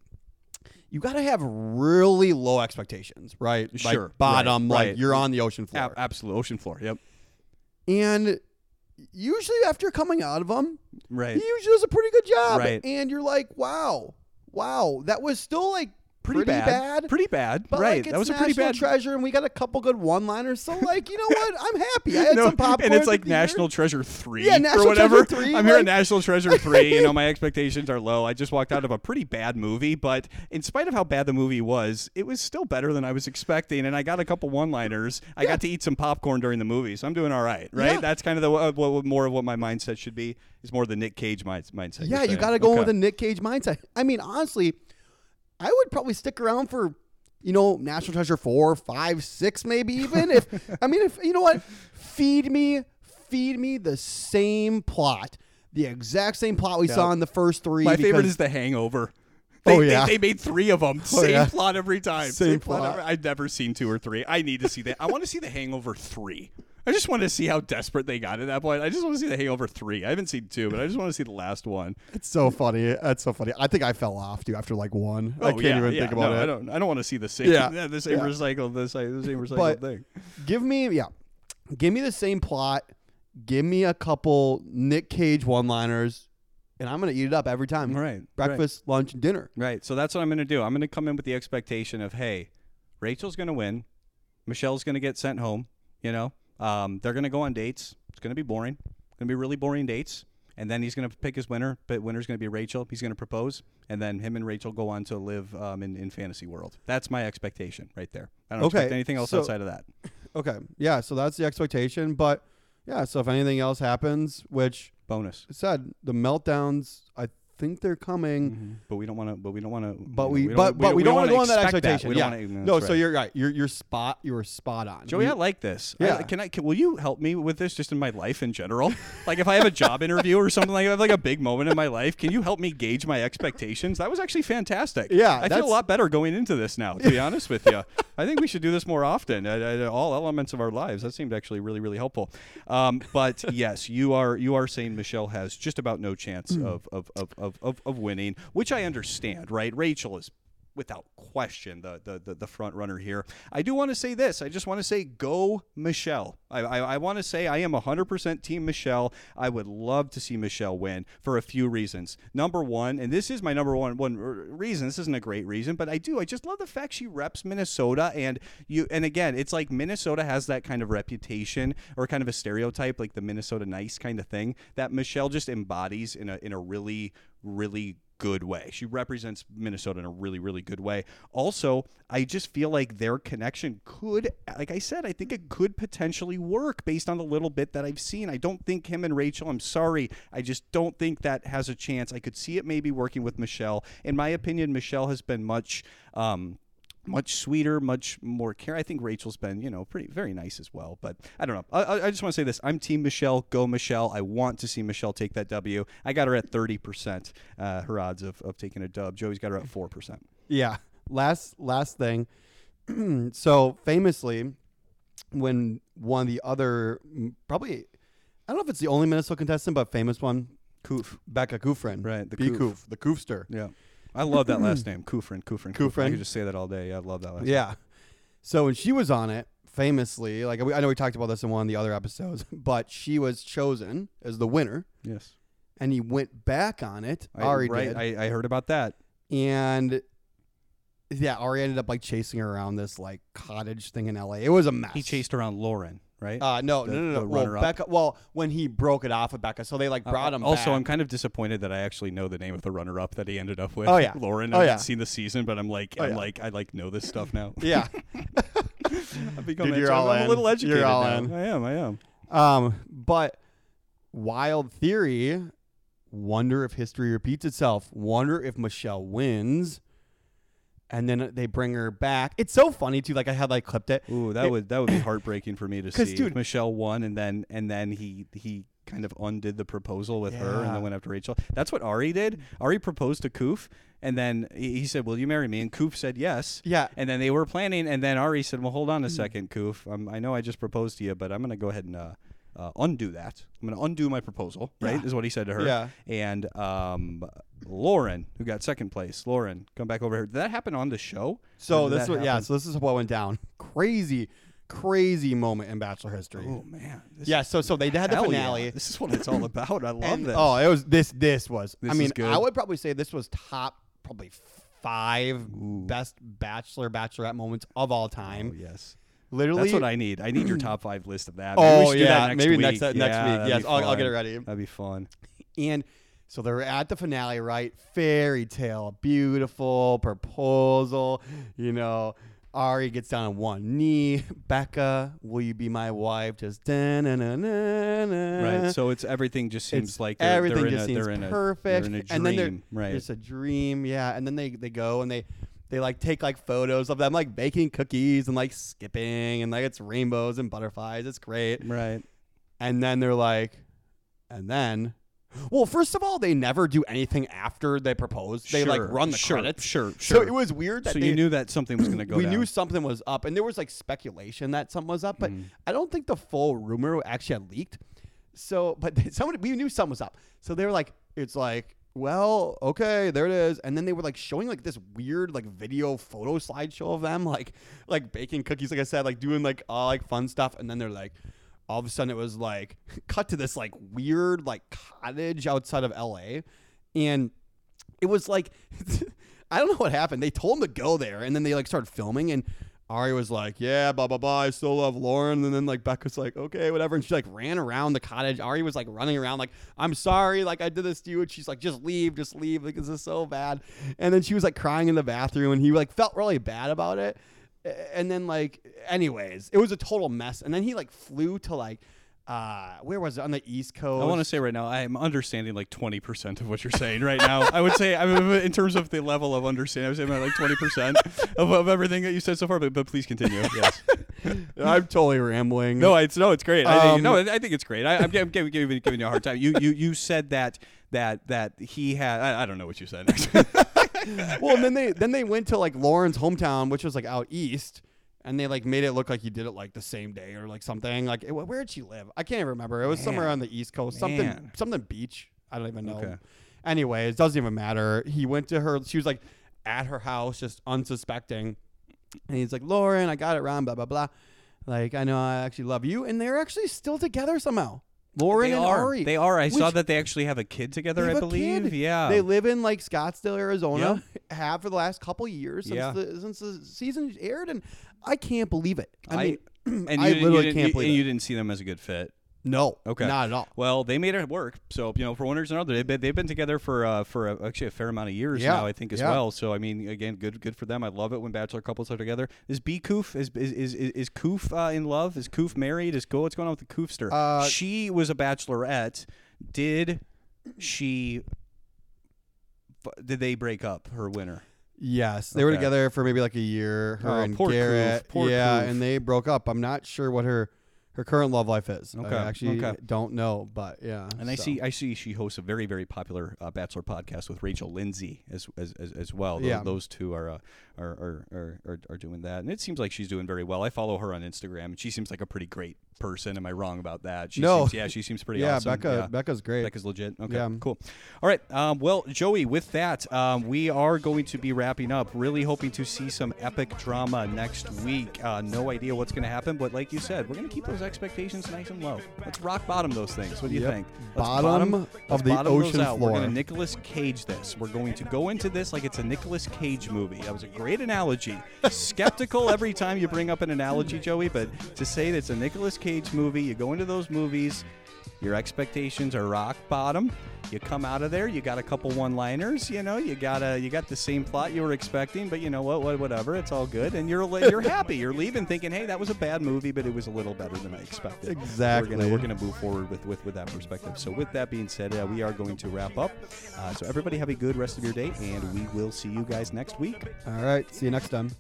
you got to have really low expectations, right? Like Sure, bottom, right, like right. you're on the ocean floor. Ab- absolute ocean floor. Yep. and usually after coming out of them, Right. he usually does a pretty good job. Right. And you're like, wow, wow, that was still like Pretty, bad. Pretty bad. But right. like, that was a pretty bad treasure, and we got a couple good one-liners. So like, you know what? I'm happy. I had No, some popcorn. and it's like. National Treasure three Yeah, National or whatever. Treasure 3, I'm here at National Treasure three. You know, my expectations are low. I just walked out of a pretty bad movie, but in spite of how bad the movie was, it was still better than I was expecting. And I got a couple one-liners. I got to eat some popcorn during the movie, so I'm doing all right. Right? Yeah. That's kind of the uh, what, more of what my mindset should be. Is more the Nick Cage mind, mindset. Yeah, you got to go Okay. with a Nick Cage mindset. I mean, honestly, I would probably stick around for, you know, National Treasure four, five, six, maybe even. if I mean, if you know what, feed me, feed me the same plot, the exact same plot we saw in the first three. My favorite is The Hangover. Oh, They, yeah. they, they made three of them. Oh, same yeah. plot every time. Same plot. plot. I've never seen two or three. I need to see that. I want to see The Hangover three. I just wanted to see how desperate they got at that point. I just want to see the Hangover three. I haven't seen two, but I just want to see the last one. It's so funny. That's so funny. I think I fell off too after like one. I Oh, can't yeah, even yeah. think about no, it. I don't. I don't want to see the same. Yeah. Yeah, the same Yeah. recycled. The same, the same recycled But- thing. Give me yeah, give me the same plot. Give me a couple Nick Cage one-liners, and I'm gonna eat it up every time. Right. right. Breakfast, lunch, and dinner. Right. So that's what I'm going to do. I'm going to come in with the expectation of, hey, Rachel's going to win. Michelle's going to get sent home. You know, um, they're going to go on dates. It's going to be boring. Going to be really boring dates. And then he's going to pick his winner. But winner's going to be Rachel. He's going to propose, and then him and Rachel go on to live um, in in fantasy world. That's my expectation right there. I don't Okay, expect anything else so- outside of that. Okay. Yeah. So that's the expectation. But yeah. So if anything else happens, which Bonus. Said the meltdowns, I think they're coming. But we don't want to. But we don't want to. But we, but but we, don't, want to go on that expectation. We yeah. don't wanna, no, so you're right. You're you're spot. You were spot on. Joey, We- I like this. Yeah. I, can I? Can, will you help me with this, just in my life in general? like, if I have a job interview or something like, I have like a big moment in my life, can you help me gauge my expectations? That was actually fantastic. Yeah, I feel a lot better going into this now. To be honest with you, I think we should do this more often at, at all elements of our lives. That seemed actually really, really helpful. Um, but yes, you are you are saying Michelle has just about no chance Hmm. of, of, of, of, of, of winning, which I understand. Right? Rachel is without question the, the, the, the front runner here. I do want to say this. I just want to say go Michelle. I, I, I want to say I am 100% team Michelle. I would love to see Michelle win for a few reasons. Number one, and this is my number one one reason. This isn't a great reason, but I do. I just love the fact she reps Minnesota, and you. And again, it's like Minnesota has that kind of reputation or kind of a stereotype, like the Minnesota nice kind of thing that Michelle just embodies in a in a really really good way. She represents Minnesota in a really, really good way. Also, I just feel like their connection could, like I said, I think it could potentially work based on the little bit that I've seen. I don't think him and Rachel, I'm sorry, I just don't think that has a chance. I could see it maybe working with Michelle. In my opinion, Michelle has been much. Um, much sweeter, much more care. I think Rachel's been, you know, pretty very nice as well. But I don't know. I- I, just want to say this: I'm Team Michelle. Go Michelle. I want to see Michelle take that W. I got her at 30 percent. Uh, her odds of, of taking a dub. Joey's got her at four percent. Yeah. Last last thing. so famously, when one of the other mm, probably I don't know if it's the only Minnesota contestant, but famous one, Koof, Becca Kufrin. Right, the. Koof, the Koofster. Yeah, I love that last name, Kufrin. Kufrin. I Kufrin. could just say that all day. Yeah, I love that last. Name. Yeah. So when she was on it, famously, like we- I know we talked about this in one of the other episodes, but she was chosen as the winner. Yes. and he went back on it. I, Ari right. did, I, I heard about that. and yeah, Ari ended up like chasing her around this like cottage thing in L.A. It was a mess. He chased around Lauren. Right. Uh, no, The- no, no, no. Well. Becca. Well, when he broke it off with Becca, so they like brought him. Uh, Also, back. I'm kind of disappointed that I actually know the name of the runner-up that he ended up with. Oh, yeah. Lauren. Oh, I yeah. haven't seen the season, but I'm like, Oh, I'm yeah. like, I like know this stuff now. yeah. I've become Dude, you're all I'm in. a little educated You're all now. in. I am. I am. Um, but wild theory. Wonder if history repeats itself. Wonder if Michelle wins, and then they bring her back. It's so funny too. Like I had like clipped it. Ooh, that It- would that would be heartbreaking for me to see. dude- Michelle won, and then and then he he kind of undid the proposal with her, and then went after Rachel. That's what Ari did. Ari proposed to Koof, and then he he said, "Will you marry me?" And Koof said yes. Yeah. And then they were planning, and then Ari said, "Well, hold on a second, Koof. Um, I know I just proposed to you, but I'm going to go ahead and uh, uh, undo that. I'm going to undo my proposal." Right, Yeah. is what he said to her. Yeah. And um, Lauren, who got second place, Lauren, come back over here. Did that happen on the show? So this was yeah. So this is what went down. Crazy, crazy moment in Bachelor history. Oh man. This yeah. So so they had the Hell yeah. finale. This is what it's all about. I love and- this. Oh, it was this. This was. This I is mean, good. I would probably say this was top probably five best Bachelor Bachelorette moments of all time. Oh, yes. Literally, That's what I need. I need your top five list of that. Oh we should do yeah, that next maybe week. Uh, next next Yeah, week. that'd Yes, be I'll, I'll get it fun. ready. That'd be fun. And so they're at the finale, right? Fairy tale, beautiful proposal. You know, Ari gets down on one knee. Becca, will you be my wife? Just da na na na na. Right. So it's everything just seems It's- like they're, everything they're in just a, seems they're in a, perfect. In a dream. and then they're, right. it's a dream, yeah. And then they they go and they they like take like photos of them like baking cookies and like skipping and like it's rainbows and butterflies. It's great. right. And then they're like, and then Well, first of all, they never do anything after they propose. They like run the sure, credits. sure, So sure. it was weird that So they, you knew that something was going to go we down. knew something was up, and there was like speculation that something was up, but Mm-hmm. I don't think the full rumor actually had leaked. So, but somebody we knew something was up. So they were like, it's like, well, okay, there it is, and then they were like showing like this weird like video photo slideshow of them like like baking cookies, like I said, like doing like all like fun stuff, and then they're like. All of a sudden, it was like cut to this like weird like cottage outside of L.A. and it was like I don't know what happened. They told him to go there, and then they like started filming, and Ari was like, "Yeah, blah blah blah. I still love Lauren." And then like Becca's like, "Okay, whatever," and she like ran around the cottage. Ari was like running around like, "I'm sorry, like I did this to you," and she's like, "Just leave, just leave. Like this is so bad." And then she was like crying in the bathroom, and he like felt really bad about it. And then like, anyways, it was a total mess. And then he like flew to like. Uh, where was it on the East Coast? I want to say right now, I am understanding like 20% of what you're saying right now. I would say, I mean, in terms of the level of understanding, I would say about like 20% of, of everything that you said so far, but, but please continue. Yes. I'm totally rambling. No, it's no, it's great. I think, Um, no, I think it's great. I, I'm giving, giving, giving, giving you a hard time. You, you, you said that that that he had. I, I don't know what you said. well, and then they then they went to like Lauren's hometown, which was like out east, and they like made it look like he did it like the same day or like something. Like, it- where did she live? I can't even remember. It was somewhere on the East Coast, something Man. something beach. I don't even know. Okay. Anyway, it doesn't even matter. He went to her. She was like at her house, just unsuspecting, and he's like, "Lauren, I got it wrong." Blah blah blah. Like, I know I actually love you, and they're actually still together somehow. Lauren they and are. Ari. They are. I saw that they actually have a kid together. They I have a believe. kid. Yeah. They live in like Scottsdale, Arizona. Have for the last couple years since Yeah. the since the season aired, and I can't believe it. I, mean, and I you, literally you didn't, can't you, believe and it. you didn't see them as a good fit. No, Okay. not at all. Well, they made it work. So you know, for winners and others, they've been, they've been together for uh, for a, actually a fair amount of years Yeah. now, I think as Yeah. well. So I mean, again, good good for them. I love it when bachelor couples are together. Is B Koof is is is, is, Koof uh, in love? Is Koof married? Is go what's going on with the Koofster? Uh, she was a bachelorette. Did she? Did they break up? Her winner. Yes, they were together for maybe like a year. Her Oh, and Garrett. yeah, Koof. and they broke up. I'm not sure what her her current love life is. Okay, I actually okay. don't know, but yeah. And I see, I see, she hosts a very, very popular uh, Bachelor podcast with Rachel Lindsay as as, as, as well. Those, Yeah. those two are, uh, are, are, are are are doing that, and it seems like she's doing very well. I follow her on Instagram, and she seems like a pretty great person. Am I wrong about that? She No. seems, yeah, she seems pretty yeah, awesome. Becca. yeah. Becca's great. Becca's legit. Okay, Yeah. cool. All right. Um, well, Joey, with that, um, we are going to be wrapping up. Really hoping to see some epic drama next week. Uh, no idea what's going to happen, but like you said, we're going to keep those expectations nice and low. Let's rock bottom those things. What do you Yep. think? Let's Bottom of let's the bottom ocean out. We're going floor. to Nicolas Cage this. We're going to go into this like it's a Nicolas Cage movie. That was a great analogy. Skeptical every time you bring up an analogy, Joey, but to say that it's a Nicolas Cage movie, you go into those movies, your expectations are rock bottom. You come out of there, you got a couple one-liners, you know, you got a, you got the same plot you were expecting, but you know what, what whatever, it's all good, and you're you're happy. You're leaving thinking, hey, that was a bad movie, but it was a little better than I expected. Exactly. We're gonna we're gonna move forward with with, with that perspective. So with that being said, uh, we are going to wrap up. Uh, so everybody have a good rest of your day, and we will see you guys next week. All right. See you next time.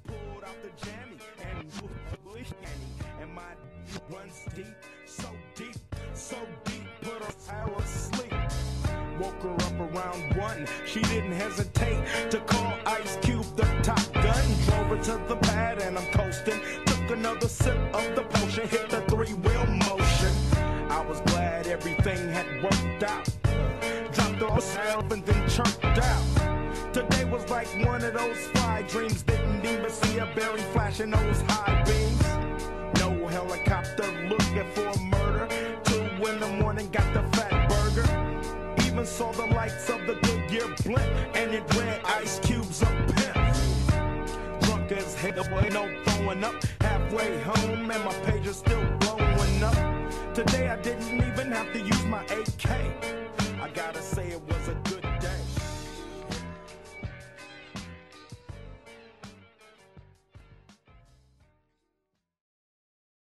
Around one. She didn't hesitate to call Ice Cube the top gun. Drove her to the pad and I'm coasting. Took another sip of the potion, hit the three wheel motion. I was glad everything had worked out. Dropped her herself and then chirped out. Today was like one of those fly dreams. Didn't even see a berry flashing those high beams. No helicopter looking for a Even saw the lights of the Goodyear blimp, and it read Ice Cube's a pimp. Drunk as hell, boy, no throwing up. Halfway home, and my page is still blowing up. Today I didn't even have to use my AK.